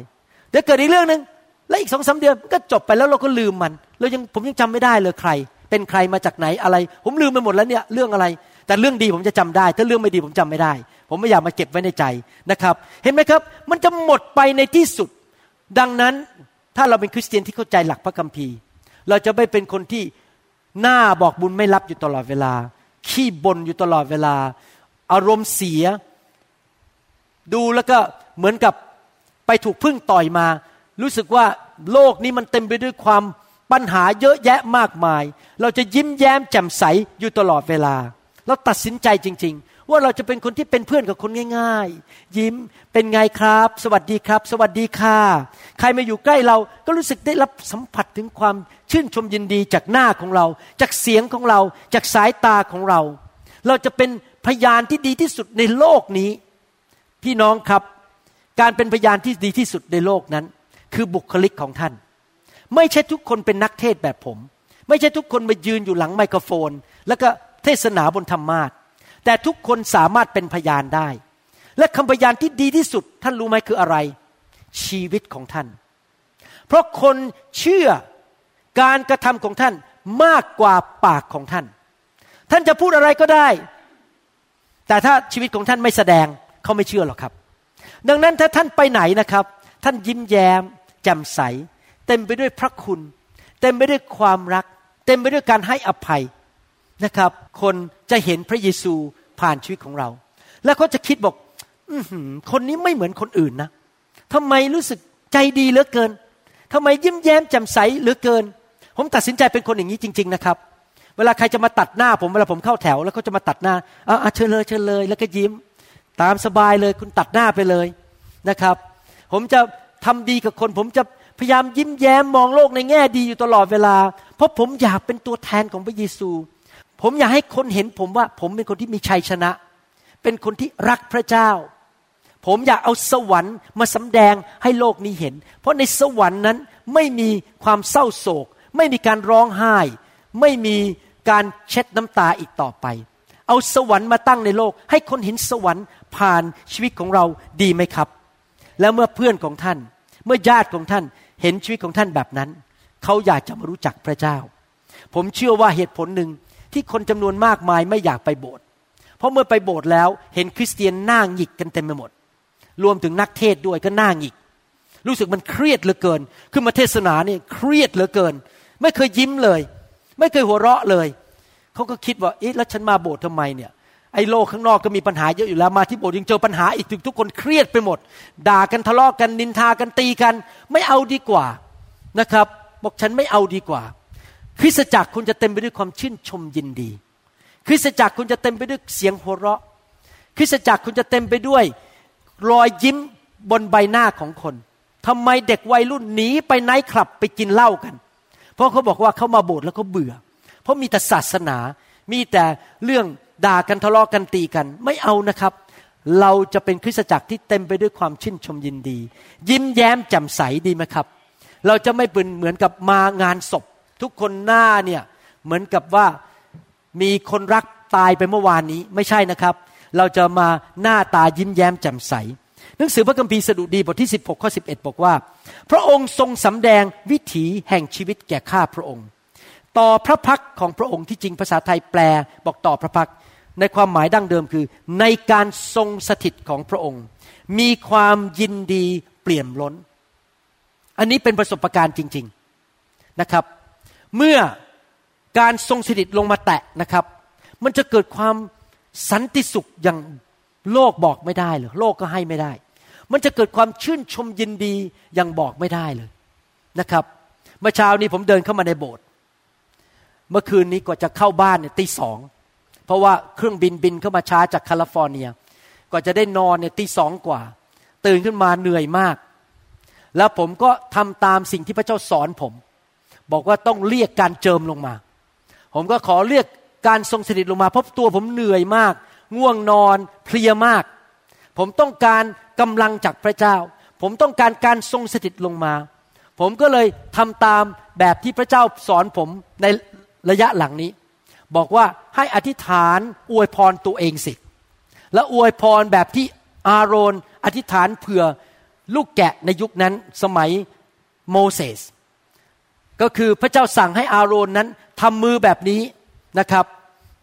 เดี๋ยวเกิดอีกเรื่องหนึ่งแล้วอีกสองสาเดือนมันก็จบไปแล้วเราก็ลืมมัน เรายังผมยังจำไม่ได้เลยใคร เป็นใครมาจากไหนอะไร ผมลืมไปหมดแล้วเนี่ยเรื่องอะไร แต่เรื่องดีผมจะจำได้ ถ้าเรื่องไม่ดีผมจำไม่ได้ ผมไม่อยากมาเก็บไว้ในใจนะครับ เห็นไหมครับ มันจะหมดไปในที่สุด ดังนั้น ถ้าเราเป็นคริสเตียนที่เข้าใจหลักพระคัมภีร์ เราจะไม่เป็นคนที่หน้าบอกบุญไม่รับอยู่ตลอดเวลา ขี้บ่นอยู่ตลอดเวลา อารมณ์เสีย ดูแล้วก็เหมือนกับไปถูกพึ่งต่อยมา รู้สึกว่าโลกนี้มันเต็มไปด้วยความปัญหาเยอะแยะมากมาย เราจะยิ้มแย้มแจ่มใสอยู่ตลอดเวลา เราตัดสินใจจริง ๆ ว่าเราจะเป็นคนที่เป็นเพื่อนกับคนง่าย ๆ ยิ้มเป็นไงครับ สวัสดีครับ สวัสดีค่ะ ใครมาอยู่ใกล้เราก็รู้สึกได้รับสัมผัสถึงความชื่นชมยินดีจากหน้าของเรา จากเสียงของเรา จากสายตาของเรา เราจะเป็นพยานที่ดีที่สุดในโลกนี้ พี่น้องครับ การเป็นพยานที่ดีที่สุดในโลกนั้น คือบุคลิกของท่าน ไม่ใช่ทุกคนเป็นนักเทศแบบผม ไม่ใช่ทุกคนมายืนอยู่หลังไมโครโฟน แล้วก็เทศนาบนธรรมาท แต่ทุกคนสามารถเป็นพยานได้ และคำพยานที่ดีที่สุดท่านรู้ไหมคืออะไร ชีวิตของท่าน เพราะคนเชื่อการกระทำของท่านมากกว่าปากของท่าน ท่านจะพูดอะไรก็ได้ แต่ถ้าชีวิตของท่านไม่แสดงเขาไม่เชื่อหรอกครับ ดังนั้นถ้าท่านไปไหนนะครับ ท่านยิ้มแย้มแจ่มใส เต็มไปด้วยพระคุณ เต็มไปด้วยความรัก เต็มไปด้วยการให้อภัยนะครับ คน จะเห็นพระเยซูผ่านชีวิตของเรา แล้วเขาจะคิดบอกอคนนี้ไม่เหมือนคนอื่นนะทำไมรู้สึกใจดีเหลือเกินทำไมยิ้มแย้มแจ่มใสเหลือเกิน ผมตัดสินใจเป็นคนอย่างนี้จริง ๆ นะครับ เวลาใครจะมาตัดหน้าผมเวลาผมเข้าแถว แล้วเขาจะมาตัดหน้าอ่าเชิญเลยเชิญเลย แล้วก็ยิ้ม ตามสบายเลยคุณตัดหน้าไปเลยนะครับ ผมจะทำดีกับคน ผมจะพยายามยิ้มแย้มมองโลกในแง่ดีอยู่ตลอดเวลา เพราะผมอยากเป็นตัวแทนของพระเยซู ผมอยากให้คนเห็นผมว่า ผมเป็นคนที่มีชัยชนะ เป็นคนที่รักพระเจ้า ผมอยากเอาสวรรค์มาสำแดงให้โลกนี้เห็น เพราะในสวรรค์นั้นไม่มีความเศร้าโศก ไม่มีการร้องไห้ ไม่มีการเช็ดน้ำตาอีกต่อไป เอาสวรรค์มาตั้งในโลก ให้คนเห็นสวรรค์ผ่านชีวิตของเราดีไหมครับ แล้วเมื่อเพื่อนของท่าน เมื่อญาติของท่านเห็นชีวิตของท่านแบบนั้น เขาอยากจะมารู้จักพระเจ้า ผมเชื่อว่าเหตุผลหนึ่ง ที่คนจำนวนมากมายไม่อยากไปโบสถ์เพราะเมื่อไปโบสถ์แล้วเห็นคริสเตียนหน้าหงิกกันเต็มไปหมด รวมถึงนักเทศด้วยก็หน้าหงิก รู้สึกมันเครียดเหลือเกิน ขึ้นมาเทศนาเนี่ยเครียดเหลือเกิน ไม่เคยยิ้มเลย ไม่เคยหัวเราะเลย เขาก็คิดว่าเอ๊ะแล้วฉันมาโบสถ์ทำไมเนี่ยไอ้โลกข้างนอกก็มีปัญหาเยอะอยู่แล้วมาที่โบสถ์ยังเจอปัญหาอีกถึงทุกคนเครียดไปหมด ด่ากันทะเลาะกกันนินทากันตีกัน ไม่เอาดีกว่านะครับ บอกฉันไม่เอาดีกว่า คริสตจักรคุณจะเต็มไปด้วยความชื่นชมยินดี คริสตจักรคุณจะเต็มไปด้วยเสียงหัวเราะ คริสตจักรคุณจะเต็มไปด้วยรอยยิ้มบนใบหน้าของคนทำไมเด็กวัยรุ่นหนีไปไนท์คลับไปกินเหล้ากัน เพราะเขาบอกว่าเขามาโบสถ์แล้วเขาเบื่อ เพราะมีแต่ศาสนา มีแต่เรื่องด่ากันทะเลาะกันตีกัน ไม่เอานะครับ เราจะเป็นคริสตจักรที่เต็มไปด้วยความชื่นชมยินดี ยิ้มแย้มแจ่มใสดีไหมครับ เราจะไม่เป็นเหมือนกับมางานศพ ทุกคนหน้าเนี่ยเหมือนกับว่ามีคนรักตายไปเมื่อวานนี้ไม่ใช่นะครับ เราจะมาหน้าตายิ้มแย้มแจ่มใส หนังสือพระคัมภีร์สดุดีบทที่ 16ข้อ11 บอกว่า พระองค์ทรงสำแดงวิถีแห่งชีวิตแก่ข้าพระองค์ ต่อพระพักของพระองค์ที่จริงภาษาไทยแปลบอกต่อพระพักในความหมายดั้งเดิมคือ ในการทรงสถิตของพระองค์ มีความยินดีเปลี่ยมล้น อันนี้เป็นประสบการณ์จริง ๆนะครับ เมื่อการทรงสถิตลงมาแตะนะครับ มันจะเกิดความสันติสุขอย่างโลกบอกไม่ได้เลยโลกก็ให้ไม่ได้ มันจะเกิดความชื่นชมยินดีอย่างบอกไม่ได้เลยนะครับเมื่อเช้านี้ผมเดินเข้ามาในโบสถ์เมื่อคืนนี้กว่าจะเข้าบ้านเนี่ยตีสองเพราะว่าเครื่องบินบินเข้ามาช้าจากแคลิฟอร์เนียกว่าจะได้นอนเนี่ยตีสองกว่า ตื่นขึ้นมาเหนื่อยมาก แล้วผมก็ทำตามสิ่งที่พระเจ้าสอนผม บอกว่าต้องเรียกการเจิมลงมา ผมก็ขอเรียกการทรงสถิตลงมาเพราะตัวผมเหนื่อยมาก ง่วงนอนเพลียมาก ผมต้องการกำลังจากพระเจ้า ผมต้องการการทรงสถิตลงมา ผมก็เลยทำตามแบบที่พระเจ้าสอนผมในระยะหลังนี้ บอกว่าให้อธิษฐานอวยพรตัวเองสิ และอวยพรแบบที่อาโรนอธิษฐานเผื่อลูกแกะในยุคนั้นสมัยโมเสส ก็คือพระเจ้าสั่งให้อาโรนนั้นทำมือแบบนี้นะครับ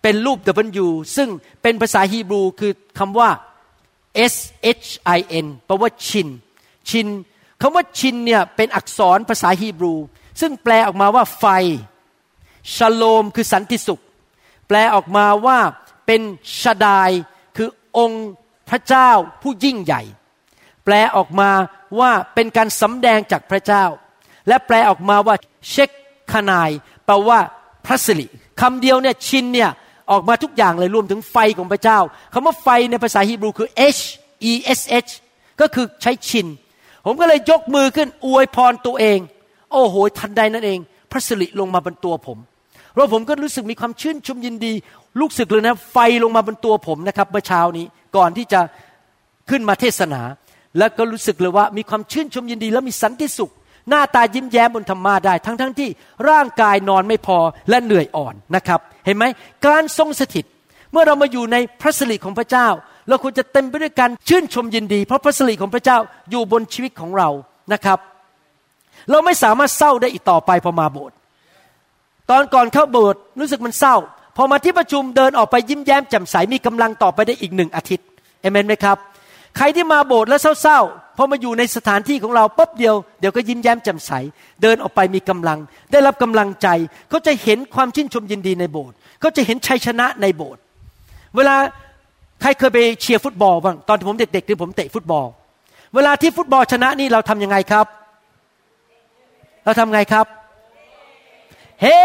เป็นรูป W ซึ่งเป็นภาษาฮีบรูคือคำว่า S H I N แปลว่าชิน ชินคำว่าชินเนี่ยเป็นอักษรภาษาฮีบรู ซึ่งแปลออกมาว่าไฟชโลมคือสันติสุข แปลออกมาว่าเป็นชาดายคือองค์พระเจ้าผู้ยิ่งใหญ่ แปลออกมาว่าเป็นการสำแดงจากพระเจ้า และแปลออกมาว่าเชคคานายแปลว่าพระสิริคำเดียวเนี่ยชินเนี่ยออกมาทุกอย่างเลยรวมถึงไฟของพระเจ้าคำว่าไฟในภาษาฮีบรูคือ H E S H ก็คือใช้ชิน ผมก็เลยยกมือขึ้นอวยพรตัวเอง โอ้โห ทันใดนั่นเอง พระสิริลงมาบนตัวผมเพราผมก็รู้สึกมีความชื่นชมยินดี ลูกศึกเลยนะไฟลงมาบนตัวผมนะครับเมื่อเช้านี้ก่อนที่จะขึ้นมาเทศนา แล้วก็รู้สึกเลยว่ามีความชื่นชมยินดี และมีสันติสุข หน้าตายิ้มแย้มบนธรรมาได้ ทั้งทั้งที่ร่างกายนอนไม่พอและเหนื่อยอ่อนนะครับ เห็นไหมการทรงสถิต เมื่อเรามาอยู่ในพระสิริของพระเจ้า เราควรจะเต็มไปด้วยการชื่นชมยินดี เพราะพระสิริของพระเจ้าอยู่บนชีวิตของเรานะครับ เราไม่สามารถเศร้าได้อีกต่อไปพอมาโบสถ์ตอนก่อนเข้าโบสถ์รู้สึกมันเศร้า พอมาที่ประชุมเดินออกไปยิ้มแย้มแจ่มใสมีกำลังต่อไปได้อีกหนึ่งอาทิตย์เอเมนไหมครับ ใครที่มาโบสถ์แล้วเศร้าๆ อมาอยู่ในสถานที่ของเราปุ๊บเดียวเดี๋ยวก็ยิ้มแย้มแจ่มใส เดินออกไปมีกำลัง ได้รับกำลังใจเขาจะเห็นความชื่นชมยินดีในโบสถ์เขาจะเห็นชัยชนะในโบสถ์เวลาใครเคยไปเชียร์ฟุตบอลบ้างตอนที่ผมเด็กๆที่ผมเตะฟุตบอล เวลาที่ฟุตบอลชนะนี่เราทำยังไงครับ เราทำไงครับ เฮ้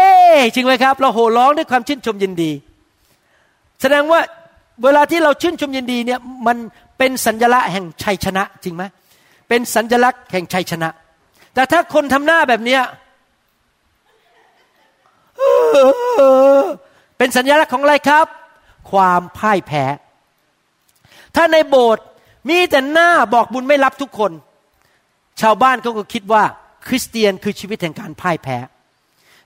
จริงไหมครับ เราโห่ร้องด้วยความชื่นชมยินดี แสดงว่าเวลาที่เราชื่นชมยินดีเนี่ยมันเป็นสัญลักษณ์แห่งชัยชนะจริงไหม เป็นสัญลักษณ์แห่งชัยชนะ แต่ถ้าคนทำหน้าแบบนี้เป็นสัญลักษณ์ของอะไรครับ ความพ่ายแพ้ ถ้าในโบสถ์มีแต่หน้าบอกบุญไม่รับทุกคน ชาวบ้านเขาก็คิดว่า คริสเตียนคือชีวิตแห่งการพ่ายแพ้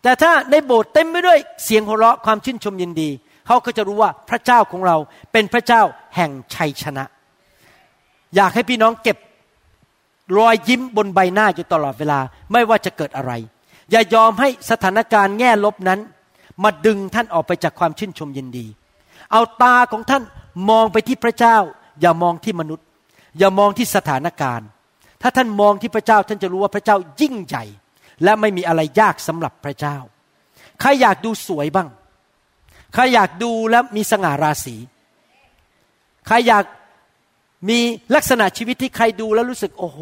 แต่ถ้าในโบสถ์เต็มไปด้วยเสียงหัวเราะความชื่นชมยินดี เขาก็จะรู้ว่าพระเจ้าของเราเป็นพระเจ้าแห่งชัยชนะ อยากให้พี่น้องเก็บ รอยยิ้มบนใบหน้าอยู่ตลอดเวลาไม่ว่าจะเกิดอะไร อย่ายอมให้สถานการณ์แง่ลบนั้น มาดึงท่านออกไปจากความชื่นชมยินดี เอาตาของท่านมองไปที่พระเจ้า อย่ามองที่มนุษย์ อย่ามองที่สถานการณ์ ถ้าท่านมองที่พระเจ้าท่านจะรู้ว่าพระเจ้ายิ่งใหญ่ และไม่มีอะไรยากสำหรับพระเจ้าใครอยากดูสวยบ้างใครอยากดูแล้วมีสง่าราศีใครอยาก มีลักษณะชีวิตที่ใครดูแล้วรู้สึกโอ้โห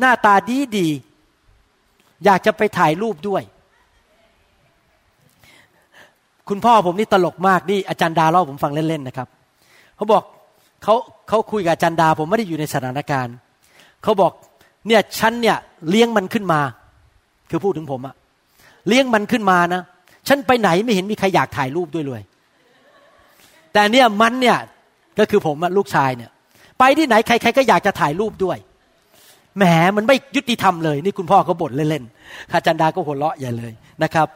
หน้าตาดีดี อยากจะไปถ่ายรูปด้วย คุณพ่อผมนี่ตลกมากนี่อาจารย์ดาเล่าผมฟังเล่นๆนะครับเขาบอกเขาเขาคุยกับอาจารย์ดา ผมไม่ได้อยู่ในสถานการณ์เขาบอกเนี่ยฉันเนี่ยเลี้ยงมันขึ้นมา คือพูดถึงผมอะเลี้ยงมันขึ้นมานะฉันไปไหนไม่เห็นมีใครอยากถ่ายรูปด้วยเลย แต่เนี่ยมันเนี่ยก็คือผมลูกชายเนี่ย ไปที่ไหนใคร ๆ ก็อยากจะถ่ายรูปด้วยแหมมันไม่ยุติธรรมเลย นี่คุณพ่อเขาบ่นเล่นๆอาจารย์ดาก็หัวเราะใหญ่เลยนะครับ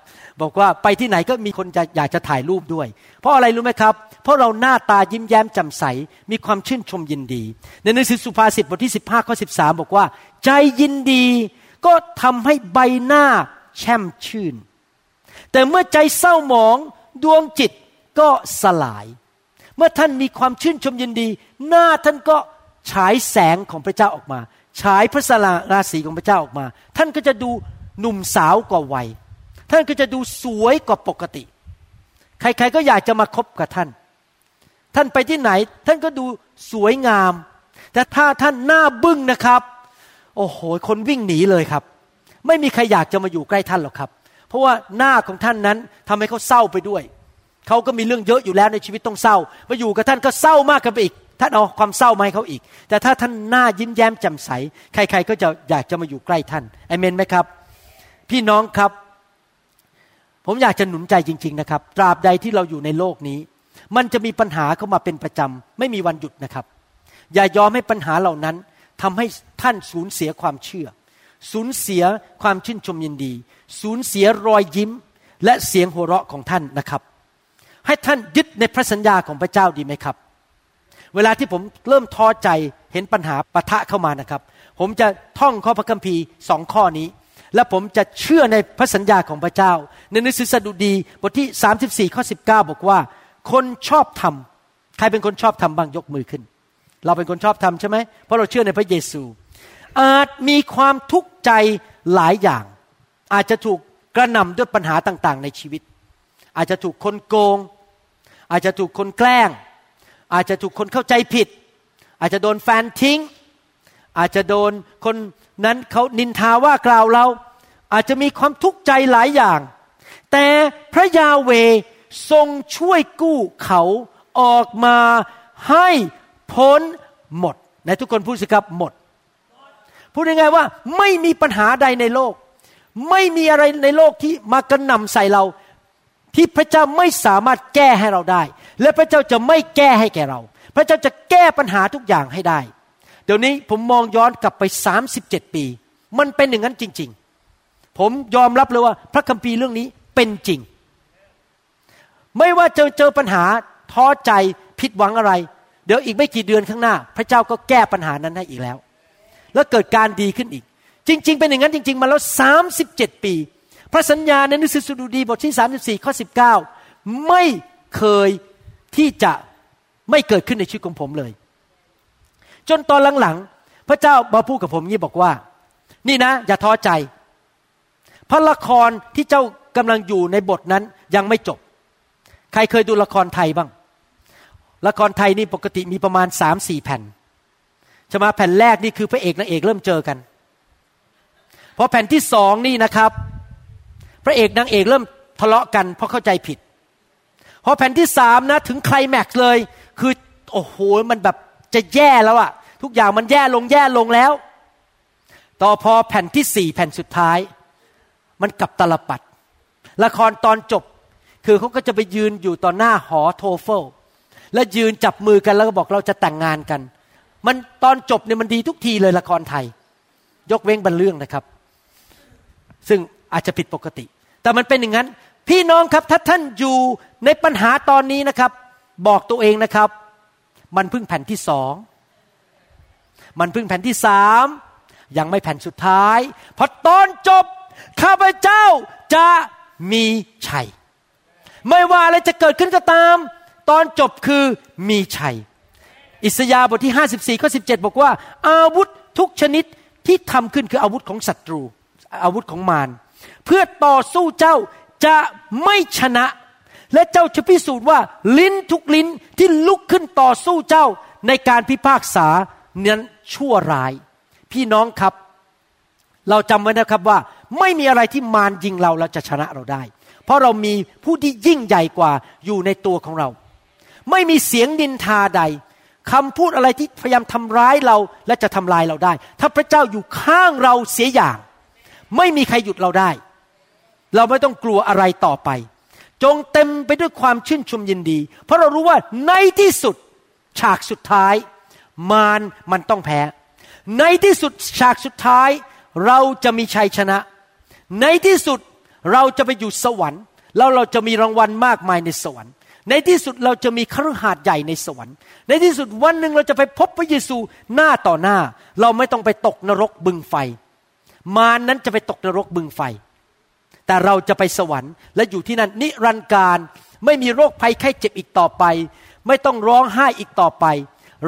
บอกว่าไปที่ไหนก็มีคนจะอยากจะถ่ายรูปด้วย เพราะอะไรรู้ไหมครับ เพราะเราหน้าตายิ้มแย้มแจ่มใสมีความชื่นชมยินดี ในหนังสือสุภาษิตบทที่ 15ข้อ13บอกว่า ใจยินดีก็ทำให้ใบหน้าแช่มชื่น แต่เมื่อใจเศร้าหมองดวงจิตก็สลาย เมื่อท่านมีความชื่นชมยินดี หน้าท่านก็ฉายแสงของพระเจ้าออกมา ฉายพระสาราศีของพระเจ้าออกมา ท่านก็จะดูหนุ่มสาวกว่าวัย ท่านก็จะดูสวยกว่าปกติ ใครๆก็อยากจะมาคบกับท่าน ท่านไปที่ไหน ท่านก็ดูสวยงาม แต่ถ้าท่านหน้าบึ้งนะครับ โอ้โห คนวิ่งหนีเลยครับ ไม่มีใครอยากจะมาอยู่ใกล้ท่านหรอกครับ เพราะว่าหน้าของท่านนั้นทำให้เขาเศร้าไปด้วย เขาก็มีเรื่องเยอะอยู่แล้วในชีวิตต้องเศร้ามาอยู่กับท่านก็เศร้ามากขึ้นไปอีก ท่านเอาความเศร้ามาให้เขาอีก แต่ถ้าท่านหน้ายิ้มแย้มแจ่มใส ใคร ๆ ก็จะอยากจะมาอยู่ใกล้ท่านเอเมนไหมครับ พี่น้องครับ ผมอยากจะหนุนใจจริง ๆนะครับ ตราบใดที่เราอยู่ในโลกนี้ มันจะมีปัญหาเข้ามาเป็นประจำไม่มีวันหยุดนะครับ อย่ายอมให้ปัญหาเหล่านั้นทำให้ท่านสูญเสียความเชื่อ สูญเสียความชื่นชมยินดี สูญเสียรอยยิ้มและเสียงหัวเราะของท่านนะครับ ให้ท่านยึดในพระสัญญาของพระเจ้าดีไหมครับ เวลาที่ผมเริ่มท้อใจเห็นปัญหาปะทะเข้ามานะครับ ผมจะท่องข้อพระคัมภีร์สองข้อนี้ และผมจะเชื่อในพระสัญญาของพระเจ้า ในหนังสือสดุดีบทที่ 34ข้อ19 บอกว่า คนชอบทำใครเป็นคนชอบทำบ้างยกมือขึ้น เราเป็นคนชอบทำใช่ไหมเพราะเราเชื่อในพระเยซู อาจมีความทุกข์ใจหลายอย่าง อาจจะถูกกระหน่ำด้วยปัญหาต่างๆ ในชีวิต อาจจะถูกคนโกง อาจจะถูกคนแกล้ง อาจจะถูกคนเข้าใจผิด อาจจะโดนแฟนทิ้ง อาจจะโดนคนนั้นเขานินทาว่ากล่าวเรา อาจจะมีความทุกข์ใจหลายอย่าง แต่พระยาเวทรงช่วยกู้เขาออกมาให้พ้นหมดในทุกคนพูดสิครับหมด พูดยังไงว่าไม่มีปัญหาใดในโลก ไม่มีอะไรในโลกที่มากระหน่ำใส่เรา ที่พระเจ้าไม่สามารถแก้ให้เราได้ และพระเจ้าจะไม่แก้ให้แก่เรา พระเจ้าจะแก้ปัญหาทุกอย่างให้ได้ เดี๋ยวนี้ผมมองย้อนกลับไป 37 ปี มันเป็นอย่างนั้นจริง ๆ ผมยอมรับเลยว่าพระคัมภีร์เรื่องนี้เป็นจริง ไม่ว่าจะเจอปัญหาท้อใจผิดหวังอะไร เดี๋ยวอีกไม่กี่เดือนข้างหน้า พระเจ้าก็แก้ปัญหานั้นให้อีกแล้ว แล้วเกิดการดีขึ้นอีก จริง ๆ เป็นอย่างนั้นจริง ๆ มาแล้ว37ปี พระสัญญาในหนังสือสดุดีบทที่ 34 ข้อ 19 ไม่เคยที่จะไม่เกิดขึ้นในชีวิตของผมเลย จนตอนหลังๆ พระเจ้ามาพูดกับผมงี้บอกว่า นี่นะ อย่าท้อใจ พระละครที่เจ้ากำลังอยู่ในบทนั้นยังไม่จบ ใครเคยดูละครไทยบ้าง ละครไทยนี่ปกติมีประมาณสามสี่แผ่นใช่ไหมแผ่นแรกนี่คือพระเอกนางเอกเริ่มเจอกันพอแผ่นที่สองนี่นะครับ พระเอกนางเอกเริ่มทะเลาะกันเพราะเข้าใจผิด พอแผ่นที่สามนะถึงไคลแม็กซ์เลย คือโอ้โหมันแบบจะแย่แล้วอะทุกอย่างมันแย่ลงแย่ลงแล้ว ต่อพอแผ่นที่สี่แผ่นสุดท้าย มันกลับตลปัด ละครตอนจบ คือเขาก็จะไปยืนอยู่ต่อหน้าหอโทเฟลแล้วยืนจับมือกันแล้วก็บอกเราจะแต่งงานกัน มันตอนจบเนี่ยมันดีทุกทีเลยละครไทย ยกเว้นบรรเรื่องนะครับ ซึ่ง อาจจะผิดปกติ แต่มันเป็นอย่างนั้น พี่น้องครับถ้าท่านอยู่ในปัญหาตอนนี้นะครับ บอกตัวเองนะครับ มันเพิ่งแผ่นที่สองมันเพิ่งแผ่นที่สามยังไม่แผ่นสุดท้ายพอตอนจบข้าพเจ้าจะมีชัย ไม่ว่าอะไรจะเกิดขึ้นก็ตาม ตอนจบคือมีชัย อิสยาห์บทที่ 54ข้อ17 บอกว่า อาวุธทุกชนิดที่ทำขึ้นคืออาวุธของศัตรู อาวุธของมาร เพื่อต่อสู้เจ้าจะไม่ชนะ และเจ้าจะพิสูจน์ว่าลิ้นทุกลิ้นที่ลุกขึ้นต่อสู้เจ้าในการพิพากษานั้นชั่วร้าย พี่น้องครับ เราจำไว้นะครับว่าไม่มีอะไรที่มารยิงเราแล้วจะชนะเราได้ เพราะเรามีผู้ที่ยิ่งใหญ่กว่าอยู่ในตัวของเรา ไม่มีเสียงดินทาใดคำพูดอะไรที่พยายามทำร้ายเราและจะทำลายเราได้ ถ้าพระเจ้าอยู่ข้างเราเสียอย่าง ไม่มีใครหยุดเราได้ เราไม่ต้องกลัวอะไรต่อไป จงเต็มไปด้วยความชื่นชมยินดี เพราะเรารู้ว่าในที่สุดฉากสุดท้าย มารมันต้องแพ้ ในที่สุดฉากสุดท้าย เราจะมีชัยชนะ ในที่สุดเราจะไปอยู่สวรรค์ แล้วเราจะมีรางวัลมากมายในสวรรค์ ในที่สุดเราจะมีคฤหาสน์ใหญ่ในสวรรค์ ในที่สุดวันหนึ่งเราจะไปพบพระเยซูหน้าต่อหน้า เราไม่ต้องไปตกนรกบึงไฟ มารนนั้นจะไปตกนรกบึงไฟ แต่เราจะไปสวรรค์และอยู่ที่นั่นนิรันดร์การไม่มีโรคภัยไข้เจ็บอีกต่อไป ไม่ต้องร้องไห้อีกต่อไป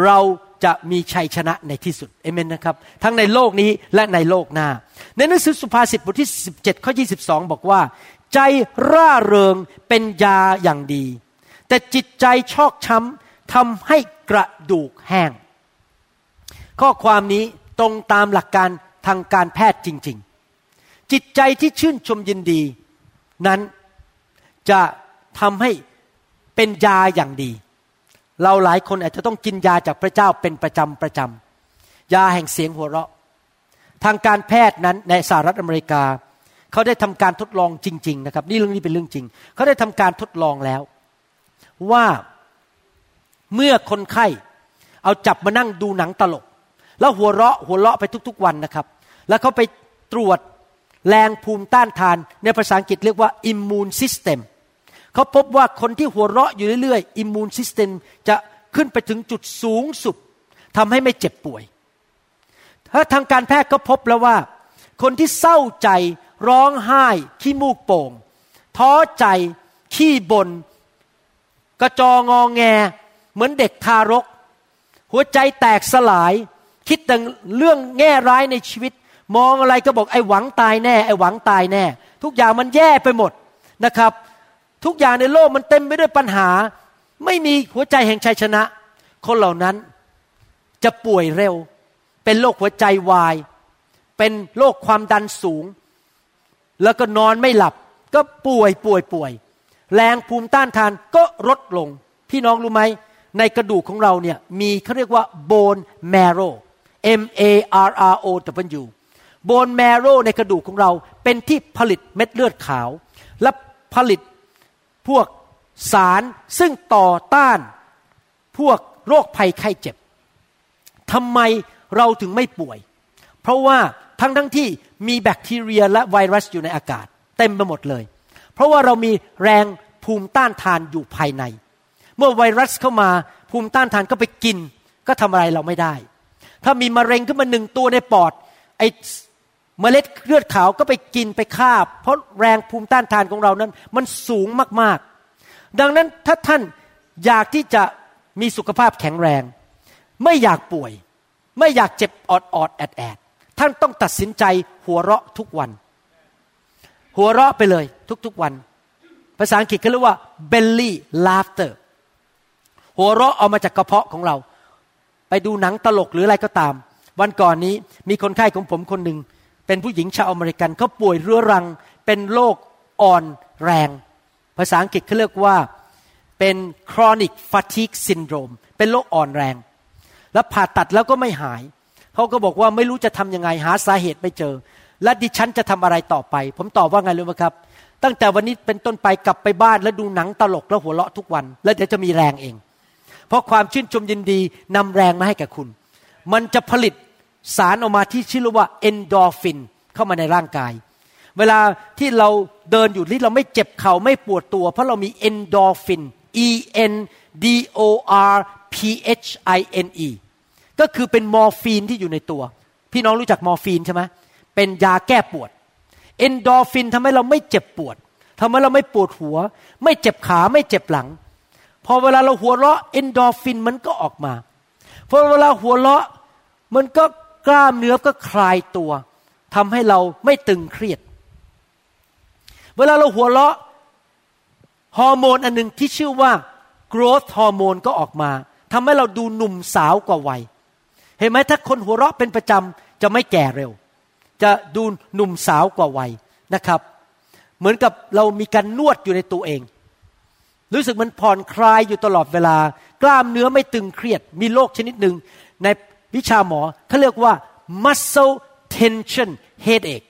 เราจะมีชัยชนะในที่สุดเอเมนนะครับ ทั้งในโลกนี้และในโลกหน้า ในหนังสือสุภาษิตบทที่ 17ข้อ22 บอกว่า ใจร่าเริงเป็นยาอย่างดี แต่จิตใจชอกช้ำทำให้กระดูกแห้ง ข้อความนี้ตรงตามหลักการทางการแพทย์จริง ๆ จิตใจที่ชื่นชมยินดี นั้นจะทำให้เป็นยาอย่างดี เราหลายคนอาจจะต้องกินยาจากพระเจ้าเป็นประจำประจำยาแห่งเสียงหัวเราะ ทางการแพทย์นั้นในสหรัฐอเมริกา เขาได้ทำการทดลองจริง ๆ นะครับ นี่เรื่องนี้เป็นเรื่องจริง เขาได้ทำการทดลองแล้ว ว่าเมื่อคนไข้เอาจับมานั่งดูหนังตลก แล้วหัวเราะหัวเราะไปทุกๆวันนะครับ แล้วเขาไปตรวจ แรงภูมิต้านทาน ในภาษาอังกฤษเรียกว่า immune system เขาพบว่าคนที่หัวเราะอยู่เรื่อยๆ immune system จะขึ้นไปถึงจุดสูงสุดทำให้ไม่เจ็บป่วย ถ้าทางการแพทย์ก็พบแล้วว่า คนที่เศร้าใจร้องไห้ขี้มูกโป่ง ท้อใจขี้บน่นกระจององแง เหมือนเด็กทารก หัวใจแตกสลาย คิดแต่เรื่องแง่ร้ายในชีวิต มองอะไรก็บอกไอ้หวังตายแน่ ไอ้หวังตายแน่ ทุกอย่างมันแย่ไปหมดนะครับ ทุกอย่างในโลกมันเต็มไปด้วยปัญหา ไม่มีหัวใจแห่งชัยชนะ คนเหล่านั้นจะป่วยเร็ว เป็นโรคหัวใจวาย เป็นโรคความดันสูง แล้วก็นอนไม่หลับ ก็ป่วยป่วยป่วย แรงภูมิต้านทานก็ลดลง พี่น้องรู้ไหม ในกระดูกของเราเนี่ยมีเขาเรียกว่า bone marrow M A R R O W bone marrow ในกระดูกของเราเป็นที่ผลิตเม็ดเลือดขาว และผลิตพวกสารซึ่งต่อต้านพวกโรคภัยไข้เจ็บทำไมเราถึงไม่ป่วย เพราะว่าทั้งทั้งที่มีแบคทีเรียและไวรัสอยู่ในอากาศ เต็มไปหมดเลย เพราะว่าเรามีแรงภูมิต้านทานอยู่ภายใน เมื่อไวรัสเข้ามาภูมิต้านทานก็ไปกิน ก็ทำอะไรเราไม่ได้ ถ้ามีมะเร็งขึ้นมาหนึ่งตัวในปอดไอ เมล็ดเลือดขาวก็ไปกินไปคาบเพราะแรงภูมิต้านทานของเรานั้น มันสูงมากๆ ดังนั้นถ้าท่านอยากที่จะมีสุขภาพแข็งแรง ไม่อยากป่วย ไม่อยากเจ็บออดออดแอดแอดท่านต้องตัดสินใจหัวเราะทุกวัน หัวเราะไปเลยทุกๆวัน ภาษาอังกฤษเขาเรียกว่า belly laughter หัวเราะเอามาจากกระเพาะของเรา ไปดูหนังตลกหรืออะไรก็ตาม วันก่อนนี้มีคนไข้ของผมคนหนึ่ง เป็นผู้หญิงชาวอเมริกันเขาป่วยเรื้อรัง เป็นโรคอ่อนแรง ภาษาอังกฤษเขาเรียกว่าเป็น chronic fatigue syndrome เป็นโรคอ่อนแรง แล้วผ่าตัดแล้วก็ไม่หาย เขาก็บอกว่าไม่รู้จะทำยังไงหาสาเหตุไม่เจอ และดิฉันจะทำอะไรต่อไป ผมตอบว่าไงรู้ไหมครับ ตั้งแต่วันนี้เป็นต้นไปกลับไปบ้านแล้วดูหนังตลกแล้วหัวเราะทุกวัน แล้วเดี๋ยวจะมีแรงเอง เพราะความชื่นชมยินดีนำแรงมาให้แก่คุณ มันจะผลิต สารออกมาที่ชื่อว่าเอนโดฟินเข้ามาในร่างกาย เวลาที่เราเดินอยู่ที่เราไม่เจ็บเขา่าไม่ปวดตัว เพราะเรามีเอนโดฟิน E N D O R P H I N E ก็คือเป็นมอร์ฟีนที่อยู่ในตัว พี่น้องรู้จักมอร์ฟีนใช่ไหมเป็นยาแก้ปวด เอนโดฟินทำให้เราไม่เจ็บปวดทำให้เราไม่ปวดหัว ไม่เจ็บขาไม่เจ็บหลัง พอเวลาเราหัวเราะเอนโดฟินมันก็ออกมา พอเวลาหัวเราะมันก็ กล้ามเนื้อก็คลายตัวทำให้เราไม่ตึงเครียด เวลาเราหัวเราะฮอร์โมนอันหนึ่งที่ชื่อว่า growth ฮอร์โมนก็ออกมาทำให้เราดูหนุ่มสาวกว่าวัย เห็นไหมถ้าคนหัวเราะเป็นประจำจะไม่แก่เร็ว จะดูหนุ่มสาวกว่าวัยนะครับ เหมือนกับเรามีการนวดอยู่ในตัวเอง รู้สึกมันผ่อนคลายอยู่ตลอดเวลา กล้ามเนื้อไม่ตึงเครียด มีโรคชนิดหนึ่งใน วิชาหมอเขาเรียกว่า muscle tension headache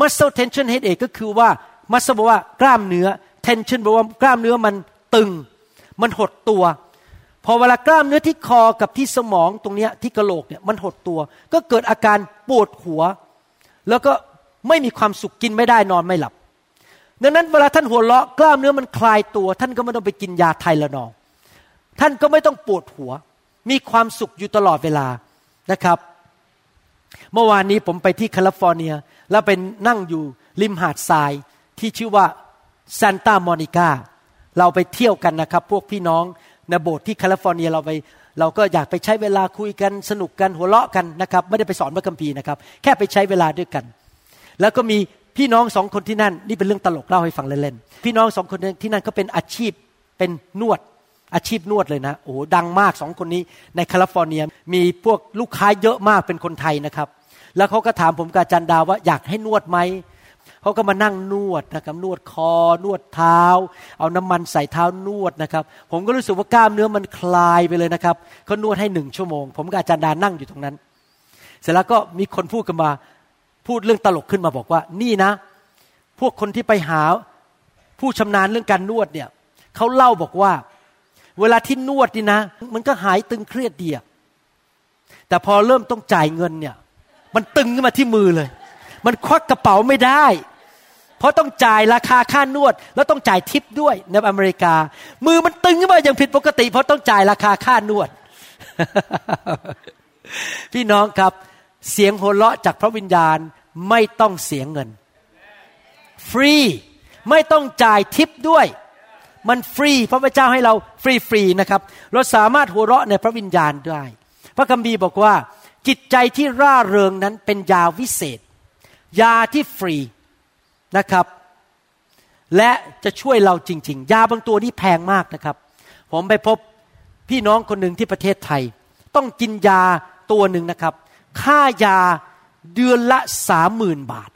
muscle tension headache ก็คือว่า muscle บอกว่ากล้ามเนื้อ tension บอกว่ากล้ามเนื้อมันตึง มันหดตัว พอเวลากล้ามเนื้อที่คอกับที่สมองตรงเนี้ยที่กระโหลกเนี่ยมันหดตัว ก็เกิดอาการปวดหัว แล้วก็ไม่มีความสุขกินไม่ได้นอนไม่หลับ ดังนั้นเวลาท่านหัวเราะกล้ามเนื้อมันคลายตัว ท่านก็ไม่ต้องไปกินยาไทเลนอลท่านก็ไม่ต้องปวดหัว มีความสุขอยู่ตลอดเวลานะครับ เมื่อวานนี้ผมไปที่แคลิฟอร์เนีย แล้วเป็นนั่งอยู่ริมหาดทรายที่ชื่อว่าซานตามอนิกาเราไปเที่ยวกันนะครับ พวกพี่น้องในโบสถ์ที่แคลิฟอร์เนียเราไปเราก็อยากไปใช้เวลาคุยกันสนุกกันหัวเราะกันนะครับ ไม่ได้ไปสอนพระคัมภีร์นะครับ แค่ไปใช้เวลาด้วยกัน แล้วก็มีพี่น้องสองคนที่นั่น นี่เป็นเรื่องตลกเล่าให้ฟังเล่นๆพี่น้องสองคนที่นั่นก็เป็นอาชีพเป็นนวด อาชีพนวดเลยนะโอ้ดังมากสองคนนี้ในแคลิฟอร์เนียมีพวกลูกค้าเยอะมากเป็นคนไทยนะครับ แล้วเขาก็ถามผมกาจารย์ดาว่าอยากให้นวดไหมเขาก็มานั่งนวดนะครับนวดคอนวดเท้า เอาน้ำมันใส่เท้านวดนะครับ ผมก็รู้สึกว่ากล้ามเนื้อมันคลายไปเลยนะครับเขานวดให้หนึ่งชั่วโมง ผมกับอาจารย์ดานั่งอยู่ตรงนั้น เสร็จแล้วก็มีคนพูดกันมาพูดเรื่องตลกขึ้นมาบอกว่า นี่นะ พวกคนที่ไปหาผู้ชำนาญเรื่องการนวดเนี่ยเขาเล่าบอกว่า เวลาที่นวดนี่นะ มันก็หายตึงเครียดดีอะแต่พอเริ่มต้องจ่ายเงินเนี่ย มันตึงขึ้นมาที่มือเลย มันควักกระเป๋าไม่ได้ เพราะต้องจ่ายราคาค่านวด แล้วต้องจ่ายทิปด้วยในอเมริกา มือมันตึงขึ้นมาอย่างผิดปกติ เพราะต้องจ่ายราคาค่านวด พี่น้องครับ เสียงโหวเราะจากพระวิญญาณไม่ต้องเสียเงิน ฟรีไม่ต้องจ่ายทิปด้วย มันฟรี พระเจ้าให้เราฟรีฟรีนะครับ เราสามารถหัวเราะในพระวิญญาณได้ พระคัมภีร์บอกว่า จิตใจที่ร่าเริงนั้นเป็นยาวิเศษ ยาที่ฟรีนะครับ และจะช่วยเราจริง ๆ ยาบางตัวนี่แพงมากนะครับ ผมไปพบพี่น้องคนหนึ่งที่ประเทศไทย ต้องกินยาตัวหนึ่งนะครับ ค่ายาเดือนละสามหมื่นบาท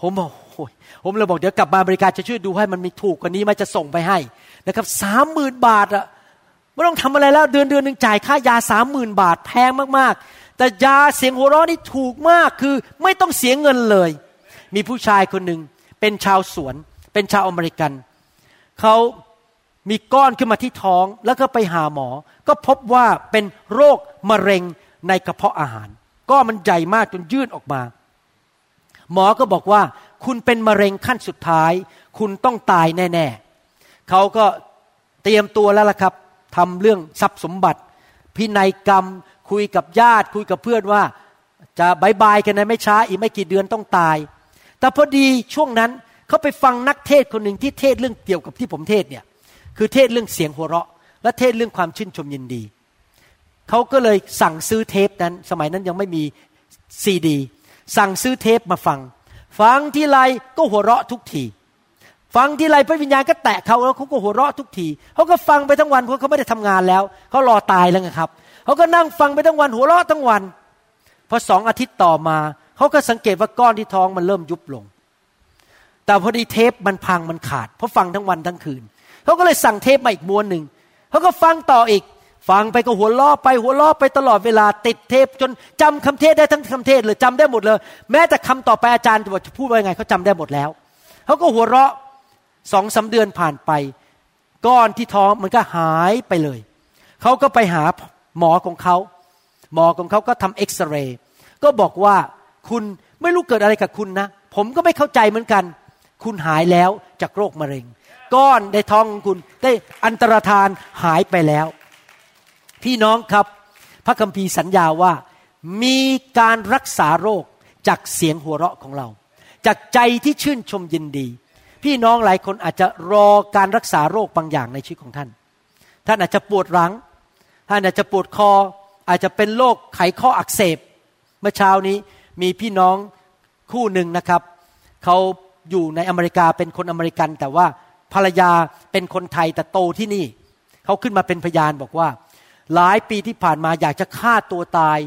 ผมบอกโอ้ยผมเลยบอกเดี๋ยวกลับมาอเมริกาจะช่วยดูให้มันมีถูกกว่านี้ไหมจะส่งไปให้นะครับสามหมื่นบาทอะไม่ต้องทำอะไรแล้วเดือนเดือนหนึ่งจ่ายค่ายาสามหมื่นบาทแพงมากๆ แต่ยาเสียงหัวเราะนี่ถูกมากคือไม่ต้องเสียเงินเลย มีผู้ชายคนหนึ่งเป็นชาวสวน เป็นชาวอเมริกันเขามีก้อนขึ้นมาที่ท้องแล้วก็ไปหาหมอ ก็พบว่าเป็นโรคมะเร็งในกระเพาะอาหาร ก้อนมันใหญ่มากจนยื่นออกมา หมอก็บอกว่า คุณเป็นมะเร็งขั้นสุดท้าย คุณต้องตายแน่ๆเขาก็เตรียมตัวแล้วล่ะครับทำเรื่องทรัพย์สมบัติ พินัยกรรม คุยกับญาติ คุยกับเพื่อนว่าจะบายบายกันนะไม่ช้าอีกไม่กี่เดือนต้องตาย แต่พอดีช่วงนั้นเขาไปฟังนักเทศคนหนึ่งที่เทศเรื่องเกี่ยวกับที่ผมเทศเนี่ยคือเทศเรื่องเสียงหัวเราะ และเทศเรื่องความชื่นชมยินดีเขาก็เลยสั่งซื้อเทปนั้น สมัยนั้นยังไม่มีซีดี สั่งซื้อเทปมาฟัง ฟังทีไรก็หัวเราะทุกที ฟังที่ไรพระวิญญาณก็แตะเขาแล้วเขาก็หัวเราะทุกทีเขาก็ฟังไปทั้งวันเพราะเขาไม่ได้ทำงานแล้วเขารอตายแล้วครับเขาก็นั่งฟังไปทั้งวันหัวเราะทั้งวันพอสองอาทิตย์ต่อมาเขาก็สังเกตว่าก้อนที่ท้องมันเริ่มยุบลง แต่พอดีเทปมันพังมันขาด เพราะฟังทั้งวันทั้งคืนเขาก็เลยสั่งเทปมาอีกม้วนหนึ่งเขาก็ฟังต่ออีก ฟังไปก็หัวล้อไปหัวล้อไปตลอดเวลาติดเทปจนจำคำเทศได้ทั้งคำเทศเลยจำได้หมดเลย แม้แต่คำต่อไปอาจารย์จะพูดว่ายังไงเขาจำได้หมดแล้วเขาก็หัวเราะสองสาเดือนผ่านไป ก้อนที่ท้องมันก็หายไปเลยเขาก็ไปหาหมอของเขาหมอของเขาก็ทำเอ็กซเรย์ก็บอกว่าคุณไม่รู้เกิดอะไรกับคุณนะ ผมก็ไม่เข้าใจเหมือนกัน คุณหายแล้วจากโรคมะเร็ง ก้อนในท้องของคุณได้อันตรธานหายไปแล้ว พี่น้องครับ พระคัมภีร์สัญญาว่า มีการรักษาโรคจากเสียงหัวเราะของเรา จากใจที่ชื่นชมยินดี พี่น้องหลายคนอาจจะรอการรักษาโรคบางอย่างในชีวิตของท่าน ท่านอาจจะปวดหลัง ท่านอาจจะปวดคอ อาจจะเป็นโรคไขข้ออักเสบ เมื่อเช้านี้มีพี่น้องคู่หนึ่งนะครับ เขาอยู่ในอเมริกาเป็นคนอเมริกันแต่ว่าภรรยาเป็นคนไทยแต่โตที่นี่ เขาขึ้นมาเป็นพยานบอกว่า หลายปีที่ผ่านมาอยากจะฆ่าตัวตาย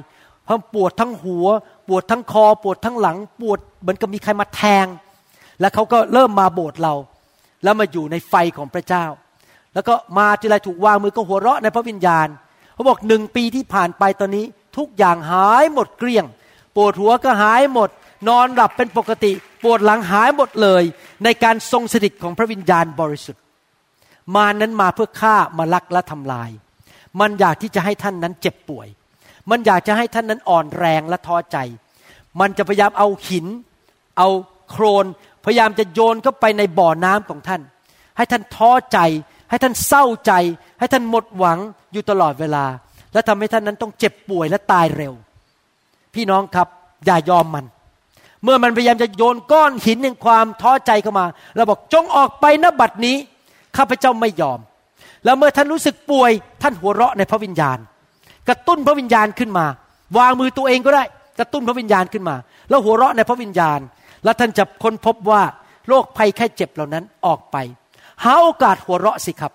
เพราะปวดทั้งหัว ปวดทั้งคอ ปวดทั้งหลัง ปวดเหมือนกับมีใครมาแทง แล้วเขาก็เริ่มมาโบสถ์เรา แล้วมาอยู่ในไฟของพระเจ้า แล้วก็มาทีไรถูกวางมือก็หัวเราะในพระวิญญาณเขาบอกหนึ่งปีที่ผ่านไปตอนนี้ ทุกอย่างหายหมดเกลี้ยง ปวดหัวก็หายหมด นอนหลับเป็นปกติ ปวดหลังหายหมดเลย ในการทรงสถิตของพระวิญญาณบริสุทธิ์ มานั้นมาเพื่อฆ่ามาลักและทำลาย มันอยากที่จะให้ท่านนั้นเจ็บป่วย มันอยากจะให้ท่านนั้นอ่อนแรงและท้อใจ มันจะพยายามเอาหิน เอาโครน พยายามจะโยนเข้าไปในบ่อน้ำของท่าน ให้ท่านท้อใจ ให้ท่านเศร้าใจ ให้ท่านหมดหวังอยู่ตลอดเวลา และทำให้ท่านนั้นต้องเจ็บป่วยและตายเร็ว พี่น้องครับอย่ายอมมัน เมื่อมันพยายามจะโยนก้อนหินแห่งความท้อใจเข้ามาเราบอกจงออกไปนบัดนี้ข้าพเจ้าไม่ยอม แล้วเมื่อท่านรู้สึกป่วย ท่านหัวเราะในพระวิญญาณ กระตุ้นพระวิญญาณขึ้นมา วางมือตัวเองก็ได้ กระตุ้นพระวิญญาณขึ้นมา แล้วหัวเราะในพระวิญญาณ แล้วท่านจะค้นพบว่าโรคภัยแค่เจ็บเหล่านั้นออกไป หาโอกาสหัวเราะสิครับ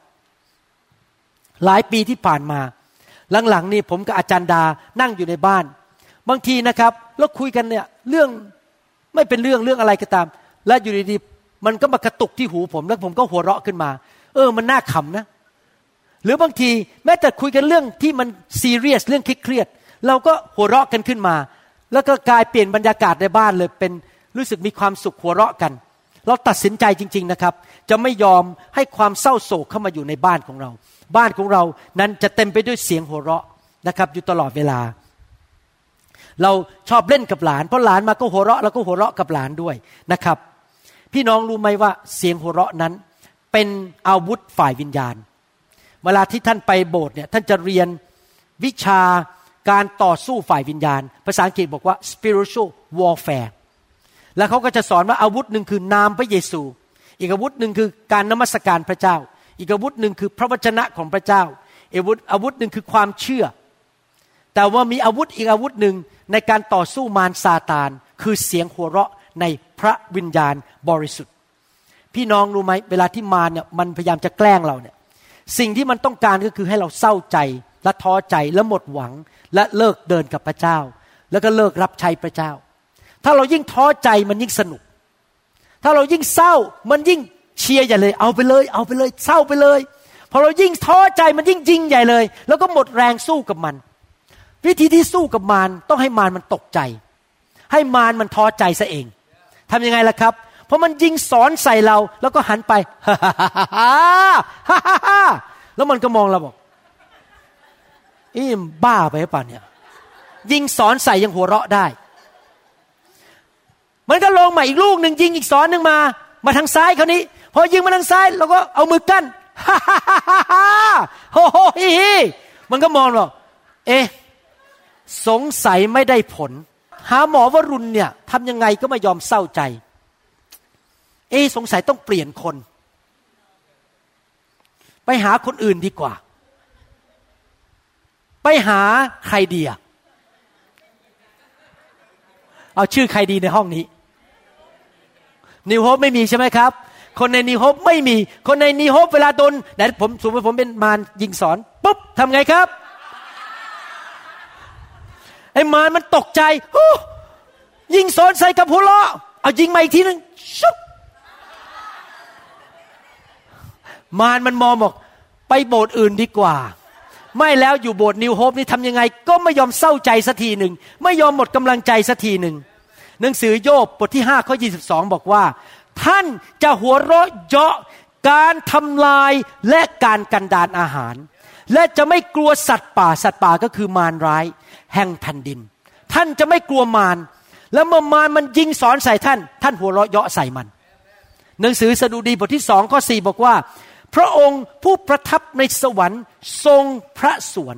หลายปีที่ผ่านมา หลังๆนี่ผมกับอาจารย์ดานั่งอยู่ในบ้าน บางทีนะครับเราคุยกันเนี่ยเรื่องไม่เป็นเรื่องเรื่องอะไรก็ตาม และอยู่ดีๆมันก็มากระตุกที่หูผมแล้วผมก็หัวเราะขึ้นมา เออ มันน่าขำนะ หรือบางทีแม้แต่คุยกันเรื่องที่มันซีเรียสเรื่องเครียดๆเราก็หัวเราะกันขึ้นมา แล้วก็กลายเปลี่ยนบรรยากาศในบ้านเลยเป็นรู้สึกมีความสุขหัวเราะกัน เราตัดสินใจจริง ๆนะครับ จะไม่ยอมให้ความเศร้าโศกเข้ามาอยู่ในบ้านของเรา บ้านของเรานั้นจะเต็มไปด้วยเสียงหัวเราะนะครับ อยู่ตลอดเวลา เราชอบเล่นกับหลานเพราะหลานมาก็หัวเราะเราก็หัวเราะกับหลานด้วยนะครับ พี่น้องรู้ไหมว่าเสียงหัวเราะนั้นเป็นอาวุธฝ่ายวิญญาณ เวลาที่ท่านไปโบสถ์เนี่ยท่านจะเรียนวิชาการต่อสู้ฝ่ายวิญญาณ ภาษาอังกฤษบอกว่า spiritual warfare แล้วเขาก็จะสอนว่าอาวุธหนึ่งคือนามพระเยซู อีกอาวุธหนึ่งคือการนมัสการพระเจ้า อีกอาวุธหนึ่งคือพระวจนะของพระเจ้าอาวุธอาวุธหนึ่งคือความเชื่อ แต่ว่ามีอาวุธอีกอาวุธหนึ่งในการต่อสู้มารซาตาน คือเสียงหัวเราะในพระวิญญาณบริสุทธิ์ พี่น้องรู้ไหมเวลาที่มารเนี่ยมันพยายามจะแกล้งเราเนี่ย สิ่งที่มันต้องการก็คือให้เราเศร้าใจและท้อใจและหมดหวัง และเลิกเดินกับพระเจ้า แล้วก็เลิกรับใช้พระเจ้า ถ้าเรายิ่งท้อใจมันยิ่งสนุก ถ้าเรายิ่งเศร้ามันยิ่งเชียร์ใหญ่เลย เอาไปเลย เอาไปเลย เศร้าไปเลยพอเรายิ่งท้อใจมันยิ่งยิงใหญ่เลย แล้วก็หมดแรงสู้กับมัน วิธีที่สู้กับมารต้องให้มารมันตกใจ ให้มารมันท้อใจซะเองทำยังไงล่ะครับ ราะมันยิงสอนใส่เรา แล้วก็หันไปฮ่าฮ่าฮ่าฮ่าฮ่าแล้วมันก็มองเราบอกอีมบ้าไปป่ะเนี่ย ยิงสอนใส่ยังหัวเราะได้ มันก็ลงมาอีกลูกหนึ่งยิงอีกสอนหนึ่งมา มาทางซ้ายเขานี้ พอยิงมาทางซ้ายเราก็เอามือกั้นฮ่าฮ่าฮ่าฮ่าโฮโฮฮิฮิมันก็มองบอกเอ๊ะสงสัยไม่ได้ผล หาหมอวรุณเนี่ยทำยังไงก็ไม่ยอมเศร้าใจ เอ๊สงสัยต้องเปลี่ยนคน ไปหาคนอื่นดีกว่า ไปหาใครดีอะเอาชื่อใครดีในห้องนี้นิวโฮปไม่มีใช่ไหมครับ คนใน New Hope ไม่มี คนใน New Hope เวลาโดนไหนผมสมมติผมเป็นมารยิงศรปุ๊บทำไงครับไอ้มารมันตกใจยิงศรใส่กับหัวเราะเอายิงมาอีกทีนึงชุบ มารมันมองบอกไปโบสถ์อื่นดีกว่า ไม่แล้วอยู่โบสถ์ New Hope นี่ทำยังไง ก็ไม่ยอมเศร้าใจสักทีหนึ่งไม่ยอมหมดกำลังใจสักทีหนึ่งหนังสือโยบบทที่5ข้อ22 บอกว่า ท่านจะหัวเราะเยาะการทำลายและการกันดานอาหาร และจะไม่กลัวสัตว์ป่าสัตว์ป่าก็คือมารร้าย แห่งแผ่นดิน ท่านจะไม่กลัวมารแล้วเมื่อมารมันยิงสอนใส่ท่าน ท่านหัวเราะเยาะใส่มัน หนังสือสดุดีบทที่สองข้อสี่บอกว่า พระองค์ผู้ประทับในสวรรค์ทรงพระสวน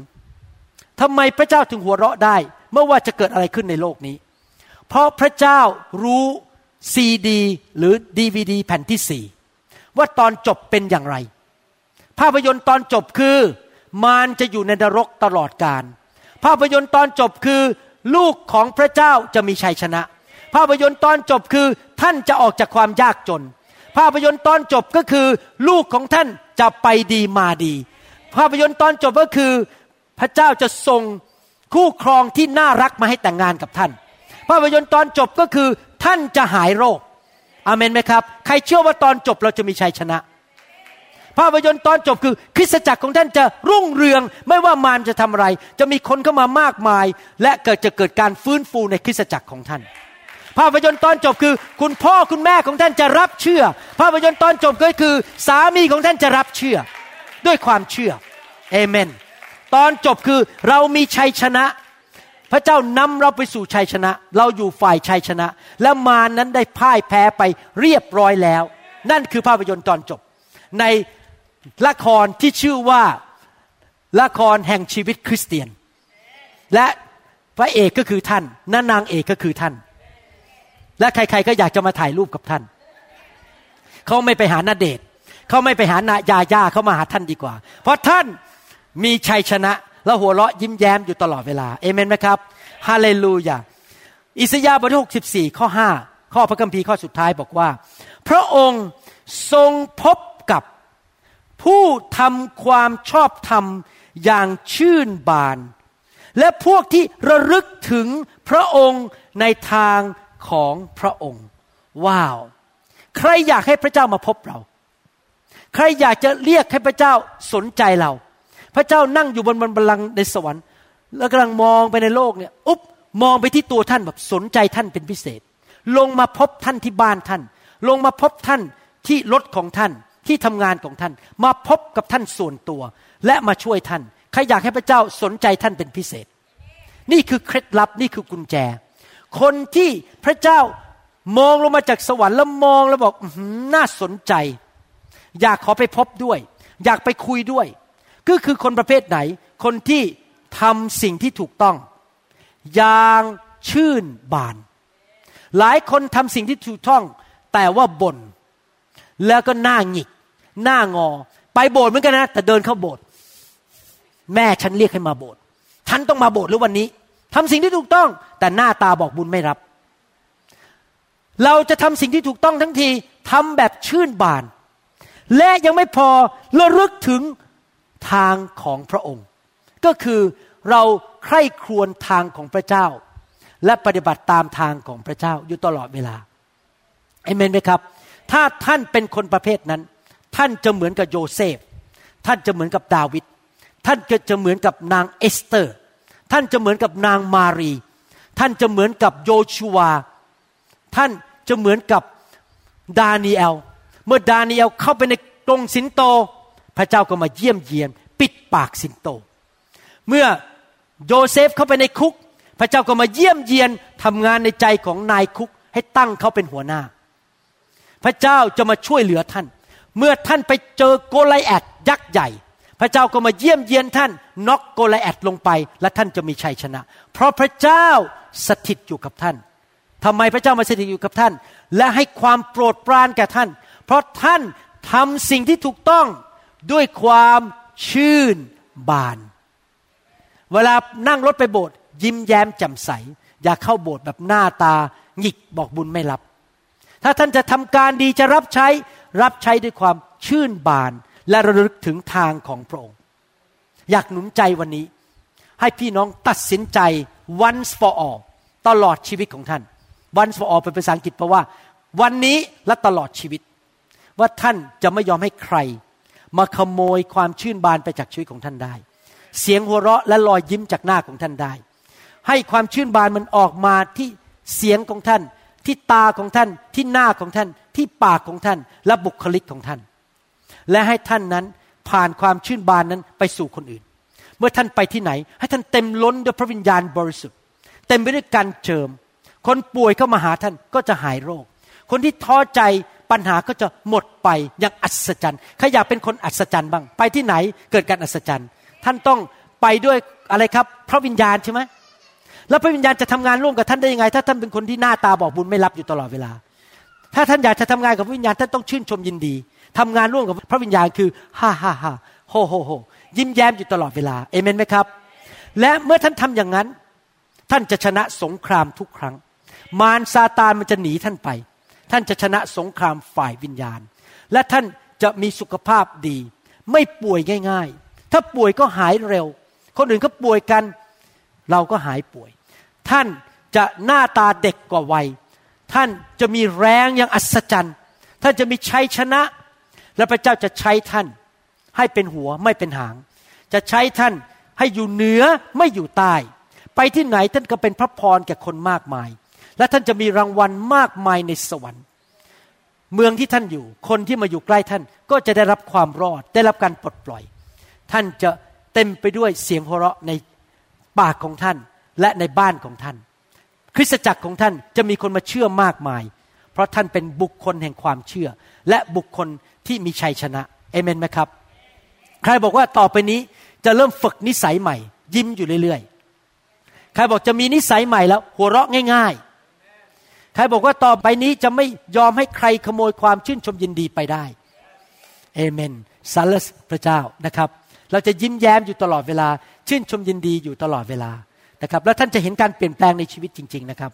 ทำไมพระเจ้าถึงหัวเราะได้เมื่อว่าจะเกิดอะไรขึ้นในโลกนี้ เพราะพระเจ้ารู้ซีดีหรือดีวดีแผ่นที่สี่ว่าตอนจบเป็นอย่างไร ภาพยนตร์ตอนจบคือมารจะอยู่ในนรกตลอดกาลภาพยนตร์ตอนจบคือ ลูกของพระเจ้าจะมีชัยชนะ ภาพยนตร์ตอนจบคือท่านจะออกจากความยากจน ภาพยนตร์ตอนจบก็คือลูกของท่านจะไปดีมาดี ภาพยนตร์ตอนจบก็คือ พระเจ้าจะส่งคู่ครองที่น่ารักมาให้แต่งงานกับท่าน ภาพยนตร์ตอนจบก็คือท่านจะหายโรคอเมนไหมครับ ใครเชื่อว่าตอนจบเราจะมีชัยชนะ ภาพยนตร์ตอนจบคือ คริสตจักรของท่านจะรุ่งเรือง ไม่ว่ามารจะทำอะไร จะมีคนเข้ามามากมาย และเกิดจะเกิดการฟื้นฟูในคริสตจักรของท่าน ภาพยนตร์ตอนจบคือ คุณพ่อคุณแม่ของท่านจะรับเชื่อ ภาพยนตร์ตอนจบก็คือ สามีของท่านจะรับเชื่อ ด้วยความเชื่อเอเมน ตอนจบคือเรามีชัยชนะ พระเจ้านำเราไปสู่ชัยชนะ เราอยู่ฝ่ายชัยชนะ และมานั้นได้พ่ายแพ้ไปเรียบร้อยแล้ว นั่นคือภาพยนตร์ตอนจบ ในละครที่ชื่อว่าละครแห่งชีวิตคริสเตียน และพระเอกก็คือท่านนนางเอกก็คือท่าน และใครๆก็อยากจะมาถ่ายรูปกับท่าน เขาไม่ไปหานาเดชเขาไม่ไปหานายายาเขามาหาท่านดีกว่า เพราะท่านมีชัยชนะ และหัวเราะยิ้มแย้มอยู่ตลอดเวลาเอเมนไหมครับฮาเลลูยาอิสยาห์บทที่หกสิบสี่ข้อห้าข้อพระคัมภีร์ข้อสุดท้ายบอกว่า พระองค์ทรงพบกับผู้ทำความชอบธรรมอย่างชื่นบาน และพวกที่ระลึกถึงพระองค์ในทาง ของพระองค์ ว้าว ใครอยากให้พระเจ้ามาพบเรา ใครอยากจะเรียกให้พระเจ้าสนใจเรา พระเจ้านั่งอยู่บนบนบัลลังก์ในสวรรค์ แล้วกำลังมองไปในโลกเนี่ยอุ๊บมองไปที่ตัวท่านแบบสนใจท่านเป็นพิเศษ ลงมาพบท่านที่บ้านท่าน ลงมาพบท่านที่รถของท่านที่ทำงานของท่าน มาพบกับท่านส่วนตัว และมาช่วยท่านใครอยากให้พระเจ้าสนใจท่านเป็นพิเศษ นี่คือเคล็ดลับนี่คือกุญแจ คนที่พระเจ้ามองลงมาจากสวรรค์แล้วมองแล้วบอกอน่าสนใจ อยากขอไปพบด้วย อยากไปคุยด้วย ก็คือคนประเภทไหน คนที่ทำสิ่งที่ถูกต้อง อย่างชื่นบาน หลายคนทำสิ่งที่ถูกต้อง แต่ว่าบน่นแล้วก็หน้าหงิก หน้างอ ไปโบสถ์เหมือนกันนะ แต่เดินเข้าโบสถ์แม่ฉันเรียกให้มาโบสถ์ฉันต้องมาโบสถ์หรือวันนี้ ทำสิ่งที่ถูกต้อง แต่หน้าตาบอกบุญไม่รับ เราจะทำสิ่งที่ถูกต้องทั้งทีทำแบบชื่นบาน และยังไม่พอระลึกถึงทางของพระองค์ ก็คือเราใคร่ครวญทางของพระเจ้า และปฏิบัติตามทางของพระเจ้าอยู่ตลอดเวลาเอเมนไหมครับ ถ้าท่านเป็นคนประเภทนั้น ท่านจะเหมือนกับโยเซฟ ท่านจะเหมือนกับดาวิด ท่านก็จะเหมือนกับนางเอสเตอร์ ท่านจะเหมือนกับนางมารี ท่านจะเหมือนกับโยชูวาท่านจะเหมือนกับดานีเอล เมื่อดานีเอลเข้าไปในกรงสิงโต พระเจ้าก็มาเยี่ยมเยียน ปิดปากสิงโต เมื่อโยเซฟเข้าไปในคุก พระเจ้าก็มาเยี่ยมเยียนทำงานในใจของนายคุกให้ตั้งเขาเป็นหัวหน้า พระเจ้าจะมาช่วยเหลือท่าน เมื่อท่านไปเจอโกไลแอดยักษ์ใหญ่ พระเจ้าก็มาเยี่ยมเยียนท่านน็อกโกไลแอดลงไป และท่านจะมีชัยชนะ เพราะพระเจ้าสถิตอยู่กับท่านทำไมพระเจ้ามาสถิตอยู่กับท่าน และให้ความโปรดปรานแก่ท่าน เพราะท่านทำสิ่งที่ถูกต้องด้วยความชื่นบาน เวลานั่งรถไปโบสถ์ยิ้มแย้มแจ่มใส อย่าเข้าโบสถ์แบบหน้าตาหงิกบอกบุญไม่รับ ถ้าท่านจะทำการดีจะรับใช้รับใช้ด้วยความชื่นบาน และระลึกถึงทางของพระองค์ อยากหนุนใจวันนี้ ให้พี่น้องตัดสินใจ once for all ตลอดชีวิตของท่าน once for all เป็นภาษาอังกฤษแปลว่า วันนี้และตลอดชีวิต ว่าท่านจะไม่ยอมให้ใคร มาขโมยความชื่นบานไปจากชีวิตของท่านได้ เสียงหัวเราะและรอยยิ้มจากหน้าของท่านได้ ให้ความชื่นบานมันออกมาที่เสียงของท่าน ที่ตาของท่าน ที่หน้าของท่าน ที่ปากของท่าน และบุคลิกของท่าน และให้ท่านนั้นผ่านความชื่นบานนั้นไปสู่คนอื่น เมื่อท่านไปที่ไหน ให้ท่านเต็มล้นด้วยพระวิญญาณบริสุทธิ์ เต็มไปด้วยการเจิม คนป่วยเข้ามาหาท่านก็จะหายโรค คนที่ท้อใจปัญหาก็จะหมดไปอย่างอัศจรรย์ใครอยากเป็นคนอัศจรรย์บ้าง ไปที่ไหนเกิดการอัศจรรย์ ท่านต้องไปด้วยอะไรครับ พระวิญญาณใช่ไหมแล้วพระวิญญาณจะทำงานร่วมกับท่านได้ยังไง ถ้าท่านเป็นคนที่หน้าตาบอกบุญไม่รับอยู่ตลอดเวลา ถ้าท่านอยากจะทำงานกับพระวิญญาณท่านต้องชื่นชมยินดี ทำงานร่วมกับพระวิญญาณคือฮ่าฮ่าฮ่าโฮโฮโฮยิ้มแย้มอยู่ตลอดเวลาเอเมนไหมครับ และเมื่อท่านทำอย่างนั้น ท่านจะชนะสงครามทุกครั้ง มารซาตานมันจะหนีท่านไป ท่านจะชนะสงครามฝ่ายวิญญาณ และท่านจะมีสุขภาพดี ไม่ป่วยง่าย ๆ ถ้าป่วยก็หายเร็ว คนอื่นเขาป่วยกัน เราก็หายป่วย ท่านจะหน้าตาเด็กกว่าวัย ท่านจะมีแรงอย่างอัศจรรย์ ท่านจะมีชัยชนะ และพระเจ้าจะใช้ท่านให้เป็นหัวไม่เป็นหาง จะใช้ท่านให้อยู่เหนือไม่อยู่ใต้ ไปที่ไหนท่านก็เป็นพระพรแก่คนมากมาย และท่านจะมีรางวัลมากมายในสวรรค์ เมืองที่ท่านอยู่ คนที่มาอยู่ใกล้ท่านก็จะได้รับความรอด ได้รับการปลดปล่อย ท่านจะเต็มไปด้วยเสียงหัวเราะในปากของท่านและในบ้านของท่าน คริสตจักรของท่านจะมีคนมาเชื่อมากมาย เพราะท่านเป็นบุคคลแห่งความเชื่อ และบุคคล ที่มีชัยชนะเอเมนไหมครับ ใครบอกว่าต่อไปนี้จะเริ่มฝึกนิสัยใหม่ ยิ้มอยู่เรื่อยๆ ใครบอกจะมีนิสัยใหม่แล้ว หัวเราะง่าย ๆ ใครบอกว่าต่อไปนี้จะไม่ยอมให้ใครขโมยความชื่นชมยินดีไปได้เอเมนสรรเสริญพระเจ้านะครับ เราจะยิ้มแย้มอยู่ตลอดเวลา ชื่นชมยินดีอยู่ตลอดเวลานะครับ แล้วท่านจะเห็นการเปลี่ยนแปลงในชีวิตจริง ๆนะครับ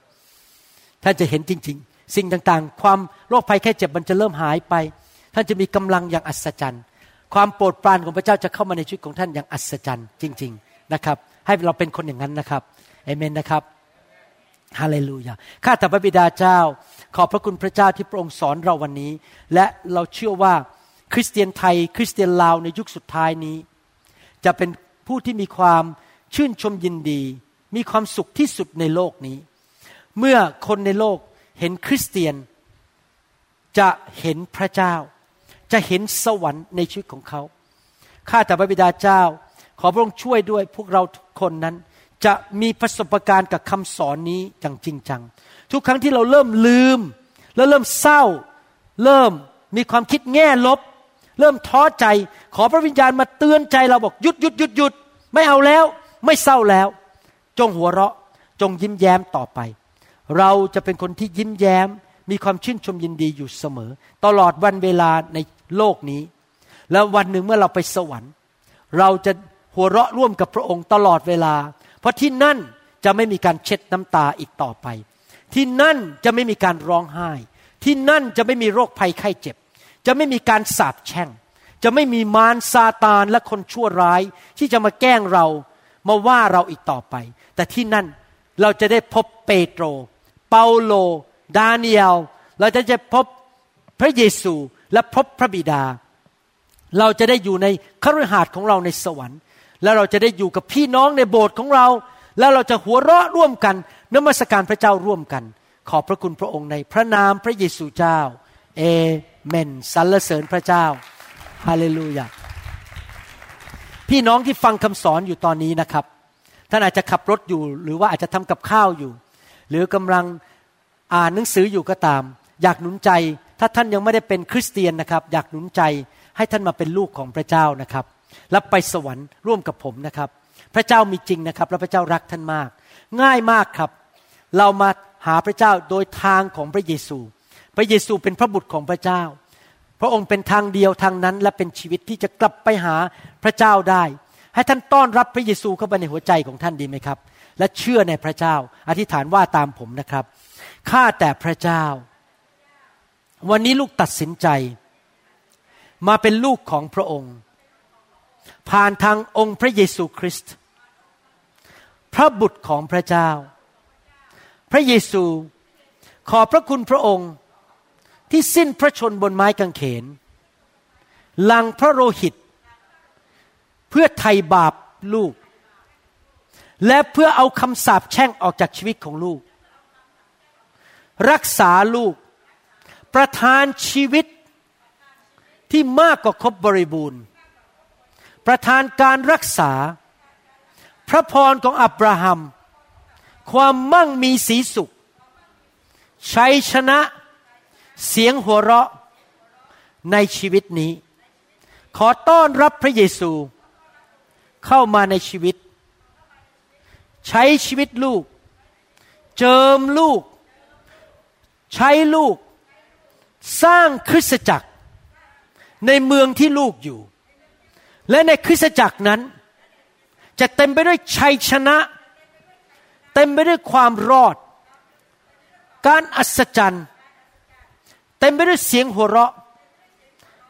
ท่านจะเห็นจริง ๆ สิ่งต่างๆ ความโรคภัยแค่เจ็บมันจะเริ่มหายไป ท่านจะมีกำลังอย่างอัศจรรย์ ความโปรดปรานของพระเจ้าจะเข้ามาในชีวิตของท่านอย่างอัศจรรย์จริง ๆนะครับใให้เราเป็นคนอย่างนั้นนะครับเอเมนนะครับฮาเลลูยาข้าแต่พระบิดาเจ้า ขอบพระคุณพระเจ้าที่พระองค์สอนเราวันนี้ และเราเชื่อว่าคริสเตียนไทย คริสเตียนลาวในยุคสุดท้ายนี้ จะเป็นผู้ที่มีความชื่นชมยินดี มีความสุขที่สุดในโลกนี้ เมื่อคนในโลกเห็นคริสเตียนจะเห็นพระเจ้า จะเห็นสวรรค์ในชีวิตของเขา ข้าแต่พระบิดาเจ้า ขอพระองค์ช่วยด้วยพวกเราทุกคนนั้น จะมีประสบการณ์กับคำสอนนี้อย่างจริงจัง ทุกครั้งที่เราเริ่มลืม แล้วเริ่มเศร้า เริ่มมีความคิดแง่ลบ เริ่มท้อใจ ขอพระวิญญาณมาเตือนใจเราบอกหยุดหยุดหยุดหยุดไม่เอาแล้ว ไม่เศร้าแล้ว จงหัวเราะจงยิ้มแย้มต่อไป เราจะเป็นคนที่ยิ้มแย้มมีความชื่นชมยินดีอยู่เสมอ ตลอดวันเวลาใน โลกนี้ แล้ววันหนึ่งเมื่อเราไปสวรรค์ เราจะหัวเราะร่วมกับพระองค์ตลอดเวลา เพราะที่นั่นจะไม่มีการเช็ดน้ำตาอีกต่อไป ที่นั่นจะไม่มีการร้องไห้ ที่นั่นจะไม่มีโรคภัยไข้เจ็บ จะไม่มีการสาปแช่ง จะไม่มีมารซาตานและคนชั่วร้าย ที่จะมาแกล้งเรามาว่าเราอีกต่อไป แต่ที่นั่นเราจะได้พบเปโตร เปาโล ดาเนียล เราจะจะพบพระเยซู และพบพระบิดา เราจะได้อยู่ในคฤหาสน์ของเราในสวรรค์ แล้วเราจะได้อยู่กับพี่น้องในโบสถ์ของเรา แล้วเราจะหัวเราะร่วมกันนมัสการพระเจ้าร่วมกัน ขอบพระคุณพระองค์ในพระนามพระเยซูเจ้า เอเมนสรรเสริญพระเจ้าฮาเลลูยาพี่น้องที่ฟังคำสอนอยู่ตอนนี้นะครับ ท่านอาจจะขับรถอยู่หรือว่าอาจจะทำกับข้าวอยู่ หรือกำลังอ่านหนังสืออยู่ก็ตาม อยากหนุนใจ ถ้าท่านยังไม่ได้เป็นคริสเตียนนะครับ อยากหนุนใจให้ท่านมาเป็นลูกของพระเจ้านะครับ แล้วไปสวรรค์ร่วมกับผมนะครับ พระเจ้ามีจริงนะครับ และพระเจ้ารักท่านมาก ง่ายมากครับ เรามาหาพระเจ้าโดยทางของพระเยซู พระเยซูเป็นพระบุตรของพระเจ้า พระองค์เป็นทางเดียวทางนั้น และเป็นชีวิตที่จะกลับไปหาพระเจ้าได้ ให้ท่านต้อนรับพระเยซูเข้าไปในหัวใจของท่านดีไหมครับ และเชื่อในพระเจ้า อธิษฐานว่าตามผมนะครับข้าแต่พระเจ้า วันนี้ลูกตัดสินใจ มาเป็นลูกของพระองค์ ผ่านทางองค์พระเยซูคริสต์พระบุตรของพระเจ้า พระเยซูขอพระคุณพระองค์ที่สิ้นพระชนบนไม้กางเขนหลังพระโลหิต เพื่อไถ่บาปลูก และเพื่อเอาคำสาปแช่งออกจากชีวิตของลูก รักษาลูก ประทานชีวิตที่มากกว่าครบบริบูรณ์ ประทานการรักษา พระพรของอับราฮัม ความมั่งมีสีสุข ชัยชนะ เสียงหัวเราะในชีวิตนี้ ขอต้อนรับพระเยซู เข้ามาในชีวิต ใช้ชีวิตลูก เจิมลูก ใช้ลูก สร้างคริสตจักรในเมืองที่ลูกอยู่ และในคริสตจักรนั้น จะเต็มไปด้วยชัยชนะ เต็มไปด้วยความรอด การอัศจรรย์ เต็มไปด้วยเสียงหัวเราะ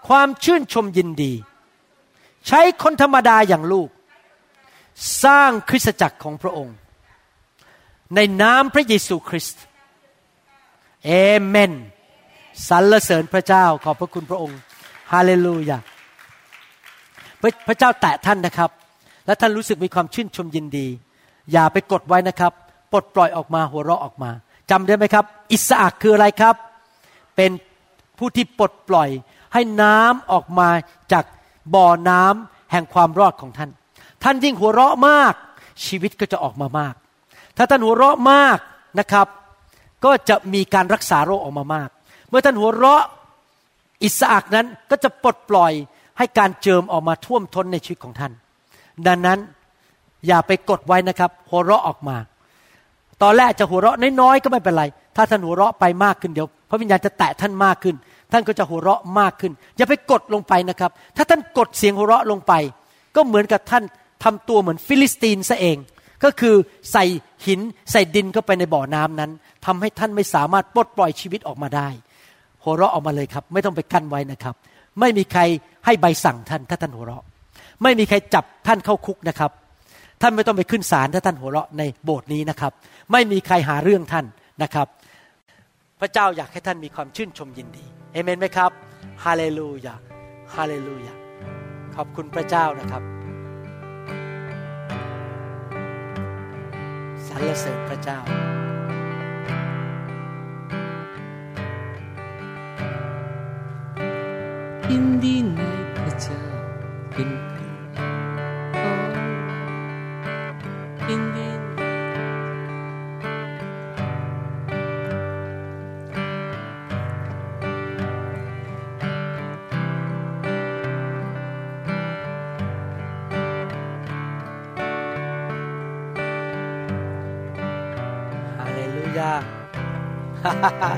ความชื่นชมยินดี ใช้คนธรรมดาอย่างลูก สร้างคริสตจักรของพระองค์ ในนามพระเยซูคริสต์เอเมน สรรเสริญพระเจ้าขอบพระคุณพระองค์ฮาเลลูยาพระเจ้าแตะท่านนะครับ และท่านรู้สึกมีความชื่นชมยินดี อย่าไปกดไว้นะครับปลดปล่อยออกมาหัวเราะออกมาจำได้ไหมครับ อิสอักคืออะไรครับ เป็นผู้ที่ปลดปล่อยให้น้ำออกมาจากบ่อน้ำแห่งความรอดของท่าน ท่านยิ่งหัวเราะมาก ชีวิตก็จะออกมามาก ถ้าท่านหัวเราะมากนะครับ ก็จะมีการรักษาโรคออกมามาก เมื่อท่านหัวเราะอิสอักนั้นก็จะปลดปล่อยให้การเจิมออกมาท่วมท้นในชีวิตของท่าน ดังนั้นอย่าไปกดไว้นะครับ หัวเราะออกมา ตอนแรกจะหัวเราะน้อยๆก็ไม่เป็นไร ถ้าท่านหัวเราะไปมากขึ้นเดี๋ยวพระวิญญาณจะแตะท่านมากขึ้น ท่านก็จะหัวเราะมากขึ้น อย่าไปกดลงไปนะครับ ถ้าท่านกดเสียงหัวเราะลงไป ก็เหมือนกับท่านทำตัวเหมือน Philistine ซะเอง ก็คือใส่หินใส่ดินเข้าไปในบ่อน้ำนั้นทำให้ท่านไม่สามารถปลดปล่อยชีวิตออกมาได้ หัวเราะออกมาเลยครับ ไม่ต้องไปกั้นไว้นะครับ ไม่มีใครให้ใบสั่งท่านถ้าท่านหัวเราะ ไม่มีใครจับท่านเข้าคุกนะครับ ท่านไม่ต้องไปขึ้นศาลถ้าท่านหัวเราะในโบสถ์นี้นะครับ ไม่มีใครหาเรื่องท่านนะครับ พระเจ้าอยากให้ท่านมีความชื่นชมยินดีเอเมนไหมครับฮาเลลูยาฮาเลลูยาขอบคุณพระเจ้านะครับสรรเสริญพระเจ้า hindi naikacapin ka. Haleluya. Ha ha ha.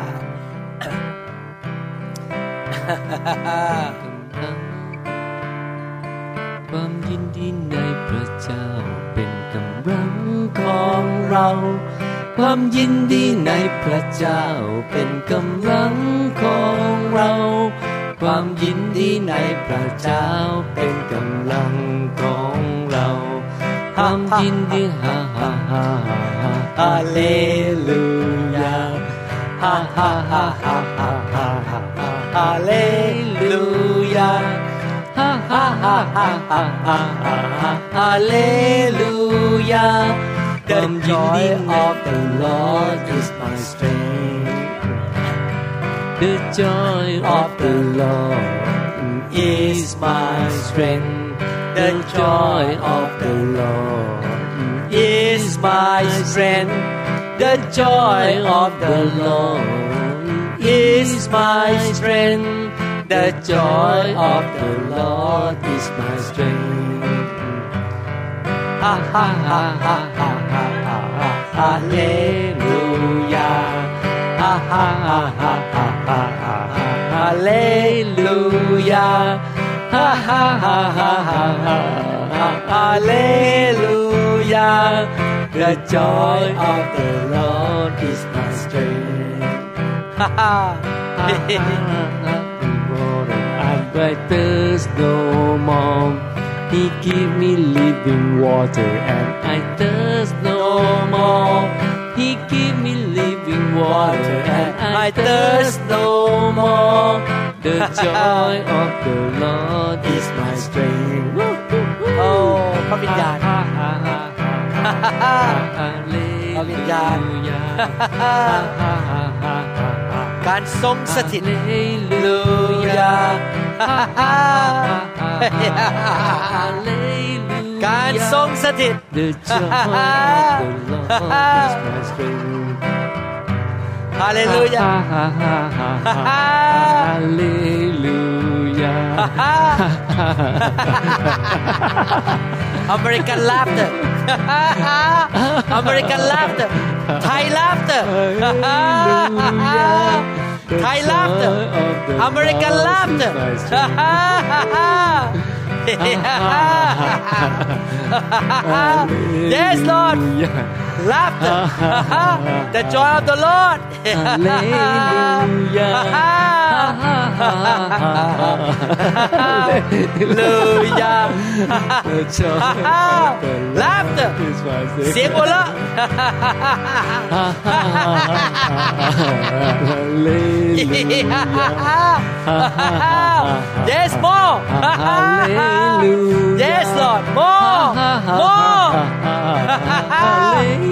ความยินดีในพระเจ้าเป็นกำลังของเรา ความยินดีในพระเจ้าเป็นกำลังของเราความยินดีฮาฮาฮาฮาฮเลลูยาฮาฮาฮาฮาฮาฮาฮาเลลูยาฮาฮาฮาฮาฮาฮาฮาเลลูยา The joy of the Lord is my strength The joy of the Lord is my strength. The joy of the Lord is my strength. The joy of the Lord is my strength. The joy of the Lord is my strength. Hallelujah. Hallelujah. Hallelujah. The joy of the Lord is my strength. I'm better no more. He give me living water and I thirst no more. He give me living water and I thirst no more. The joy of the Lord is my strength. โอ้พระวิญญาณ พระวิญญาณ การทรงสถิตลูยา การทรงสถิต Hallelujah. American laughter. American laughter. Thai laughter. Thai laughter. American laughter. Nice yes, Lord. Laughter. the joy of the Lord. Hallelujah. Hallelujah. Laughter. C'est bon là. Yes, more. Hallelujah. Yes, Lord. More. More. Hallelujah.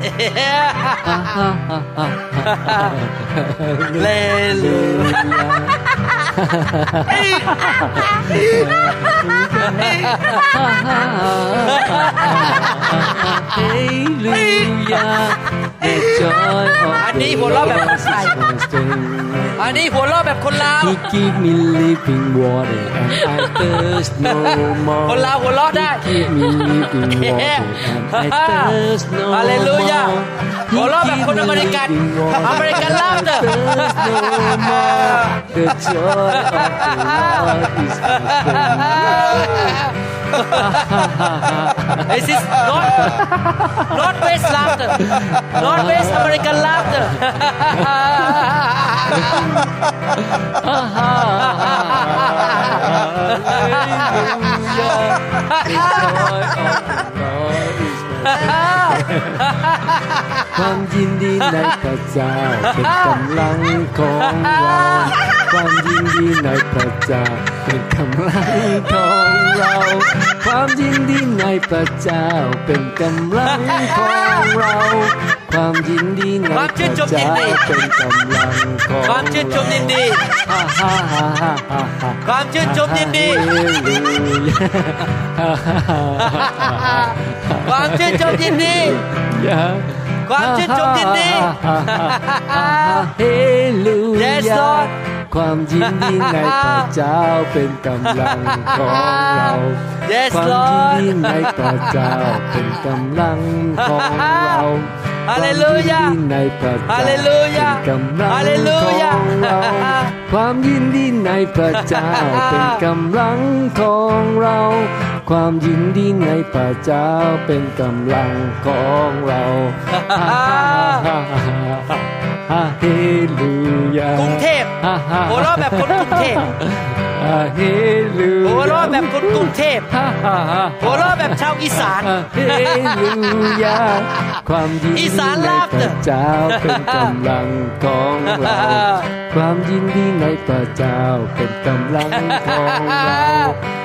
Yeah. Hallelujah. The joy of อันนี้ the หัวเราะแบบคน Lord ไทย is my strength. อันอันนี้หัวเราะแบบคนลาว He give me living water and I thirst no คน more ลาวหัวเราะได้ Give me living water and I thirst no ฮาเลลูยา more หัวเราะแบบคนอเมริกันอเมริกันลาวเตอร์ thirst no more The joy of the Lord is my strength This is not not West laughter not West American laughter Lord is my ความยินดีในพระเจ้าเป็นกำลังของเรา ความยินดีในพระเจ้าเป็นกำลังของเรา ความยินดีในพระเจ้าเป็นกำลังของเรา ความยินดีในความพชื่ระนชมยิเจ้านดีเป็นกำลังของความชื่นชมยินดีฮ่าฮ่าฮ่าฮ่าฮ่าฮ่าความชื่นชมยินดีฮาเลลูยาฮ่าฮ่าฮ่าความชื่นชมยินดีความชื่นชมยินดีเฮลู Yes ยา Lord ความยินดีในพระเจ้าเป็นกำลังของเรา Yes ความ Lord ยินดีในพระเจ้าเป็นกำลังของเราฮาเลลูยาความยินดีในพระเจ้าฮาเลลูยาเป็นกำลังฮาเลลูของยาเราความยินดีในพระเจ้าเป็นกำลังของเรา ความยินดีในพระเจ้าเป็นกำลังของเรา ฮาเลลูยากรุงเทพหัวเราะแบบคนกรุงเทพฮาเลลูยาหัวเราะแบบคนกรุงเทพหัวเราะแบบชาวอีสานเฮลูยาความยินอีดีสานในลาบพระเจ้าเป็นกำลังของเรา ความยินดีในพระเจ้าเป็นกำลังของเรา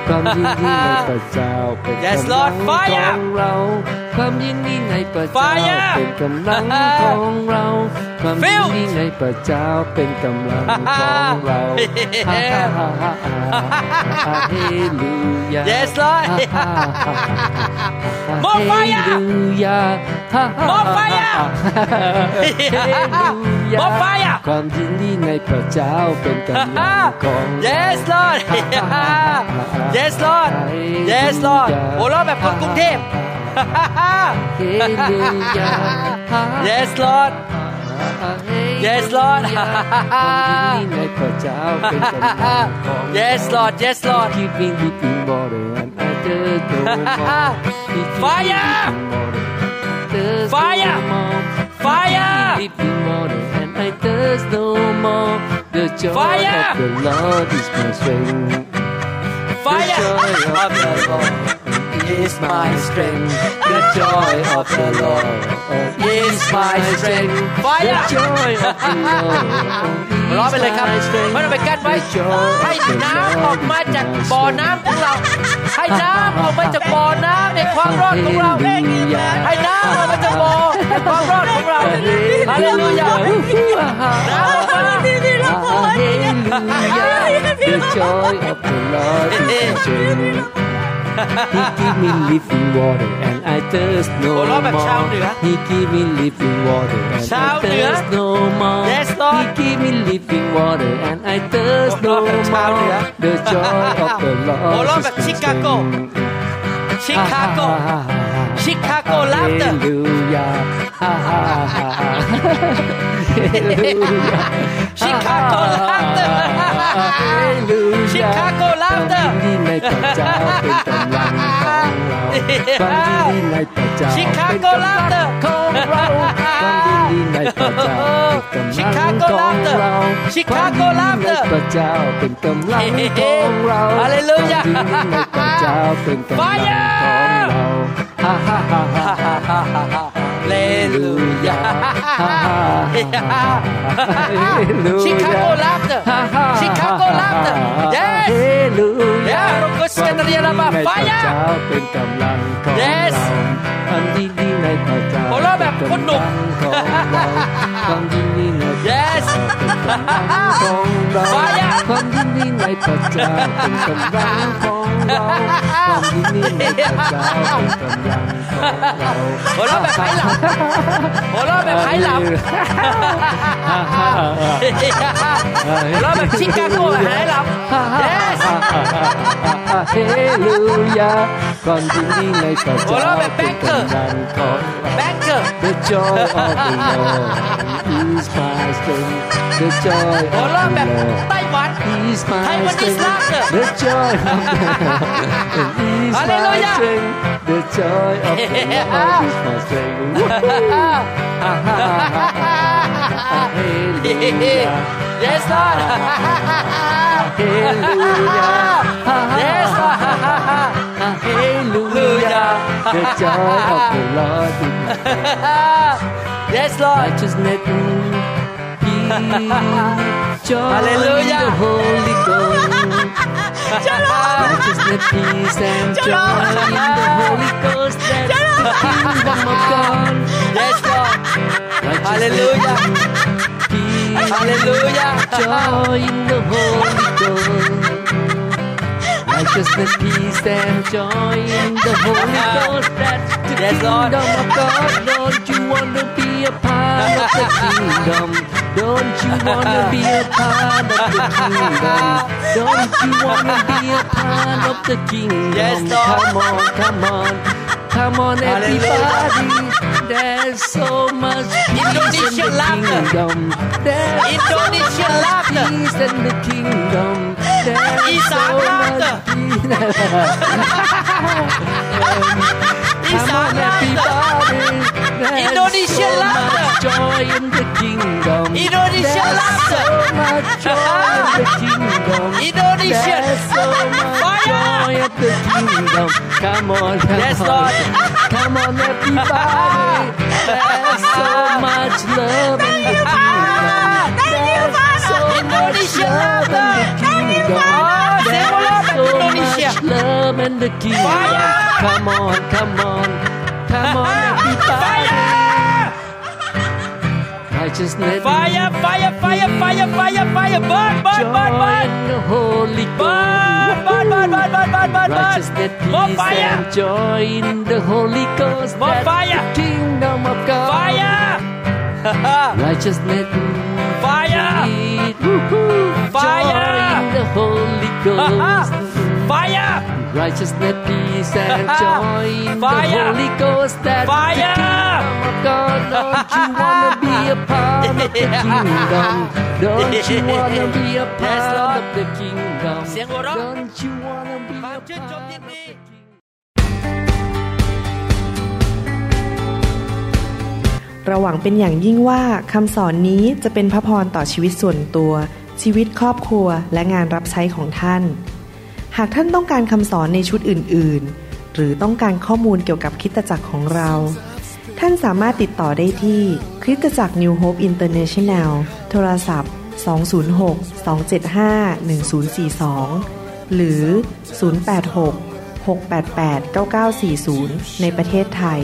ความยินดีในพระเจ้าเป็น Yes กำลั Lord ง Fire ของเรา ความยินดีในพระเจ้า Fire เป็นกำลังของเรา ความยิน Fill ดีในพระเจ้าเป็นกำลังของเราฮ่าฮ่าฮ่าฮ่าฮ่าเฮลูยา Yes Lord More fire เฮลูยา More fire More fire ความยินดีในพระเจ้าเป็นกำลังของ Yes Lord Yes Lord Yes Lord หัวเราะแบบคนกรุงเทพ Yes, Lord. Yes, Lord. Yes, Lord. Yes, Lord. Fire! Fire! Fire! And I thirst no more. The joy Fire! of the Lord is my strength. Fire! The joy of the Lord. Is my strength The joy of the Lord is my strength Fire! The joy of the Lord ร้องไปเลยครับ is my strength ไม่ต้องไปกั้นไว้ The joy ให้ of the น้ำออก Lord มา is จาก my บ่อ strength น้ำของเราให้น้ำออกมาจากบ่อน้ำในความรอดของเราให้น้ำออกมาจากบ่อในความรอดของเราฮาเลลูยาน้ำออกมา Hallelujah. The joy of the Lord is my strength. He give me living water and I thirst no หัวเราะแบบชาวเหนือ more. He give me living water and ชาว I เหนือ thirst no more. Yes, Lord. He give me living water and I thirst หัว no เราะแบบชาวเหนือ more. The joy of the หัว Lord เราะ is แบบ my ชิคาโก strength. ชิคาโก ชิคาโกลาฟเตอร์ Hallelujah. Ha, ha, ha, ha. Hallelujah. ชิคาโกลาฟเตอร์ Hallelujah. ชิคาโกลาฟเตอร์ ความยินดีในพระเจ้าเป็นกำลังของเราความยินดีในพระเจ้า ชิคาโกลาฟเตอร์ ของเราความยินดีในพระเจ้าเป็น ชิ กำ คา ลัง โก ข ลา อง ฟเตอร์ เรา ชิคาโกลาฟเตอร์ ความยินดีในพระเจ้าเป็นกำลังของเรา ฮาเลลูยา ความยินดีในพระเจ้าเป็นกำลังของเราฮ่าฮ่าฮ่าฮ่าฮ่า เลลูยา Hallelujah. ชิคาโกลาฟเตอร์ชิคาโกลาฟเตอร์ yes Hallelujah. Yeah, Rokos Katarina Ba, ความยินดีในพระ fire เจ้าเป็นกำลังของ Yes เราความยินดีในพระเจ้าหัวเราะแบบคนหนุ่มเป็นกำลังของเราความยินดีในพระเจ้า yes 放浪，看天天你不走，神神放浪，看天天你不走，神神放浪。我攞咪睇林，我攞咪睇林，我攞咪芝加哥咪睇林，Yes，Hallelujah，看天天你不走，我攞咪 Banker，Banker，The joy of the Lord is my strength. The joy หัว of เราะแบบ the Lord ไต้หวัน is my ไทยวันนี้ strength. สลากเถอะ The joy of the Lord is my Hallelujah. strength. The joy of the Lord is my strength. Hallelujah. yes Lord Hallelujah. yes Lord Hallelujah. The joy of the Lord is yes Lord righteousness, peace, joy Hallelujah. in the Holy Ghost. Righteousness, peace, and joy in the Holy Ghost. That's the kingdom of God. yes Lord Hallelujah peace, Hallelujah joy in the Holy Ghost. Righteousness, peace, and joy in the Holy Ghost. That's the Yes, Lord. kingdom of God. Don't you want to be a part of the kingdom? Don't you want to be a part of the kingdom? Don't you want to be a part of the kingdom? Yes, Lord. Come on, come on. Come on, everybody. There's so much peace in the laughter. kingdom. There's so much laughter. peace in the kingdom. There's so much peace. Come on, everybody. There's Indonesian so laughter. joy in the kingdom. There's laughter. so much joy in the kingdom. Indonesian There's so much joy in the kingdom. Come on, come Yes, on. Lord. Come on, everybody. There's so much love in the kingdom. There's so much love in the kingdom. There's Sebola back so Indonesia. much love in the kingdom. Fire. Come on, come on. Come on, everybody just fire, fire, fire, fire, fire, fire, burn, burn, burn, burn. The Holy Ghost. Burn, burn, burn, burn, burn, burn, burn. Righteousness, peace, More fire. and joy in the Holy Ghost. More That's fire. The kingdom of God. Fire. Righteousness, fire. Peace, fire. Joy in the Holy Ghost. Fire Righteousness, peace, and joy in the Fire. Holy Ghost. That's Fire. the kingdom of God. Don't you wanna be a part of the kingdom? Don't you wanna be a Yes, part Lord. of the kingdom? เสียงหัวเราะ Don't you wanna be ความ a ชื่นชม part ยิน of ดี the kingdom? เราหวังเป็นอย่างยิ่งว่าคำสอนนี้จะเป็นพระพรต่อชีวิตส่วนตัว ชีวิตครอบครัวและงานรับใช้ของท่าน หากท่านต้องการคำสอนในชุดอื่น ๆ หรือต้องการข้อมูลเกี่ยวกับคริสตจักรของเรา ท่านสามารถติดต่อได้ที่คริสตจักร New Hope International โทรศัพท์ 206-275-1042 หรือ 086-688-9940 ในประเทศไทย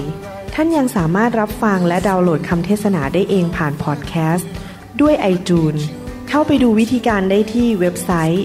ท่านยังสามารถรับฟังและดาวน์โหลดคำเทศนาได้เองผ่านพอดแคสต์ ด้วย iTunes เข้าไปดูวิธีการได้ที่เว็บไซต์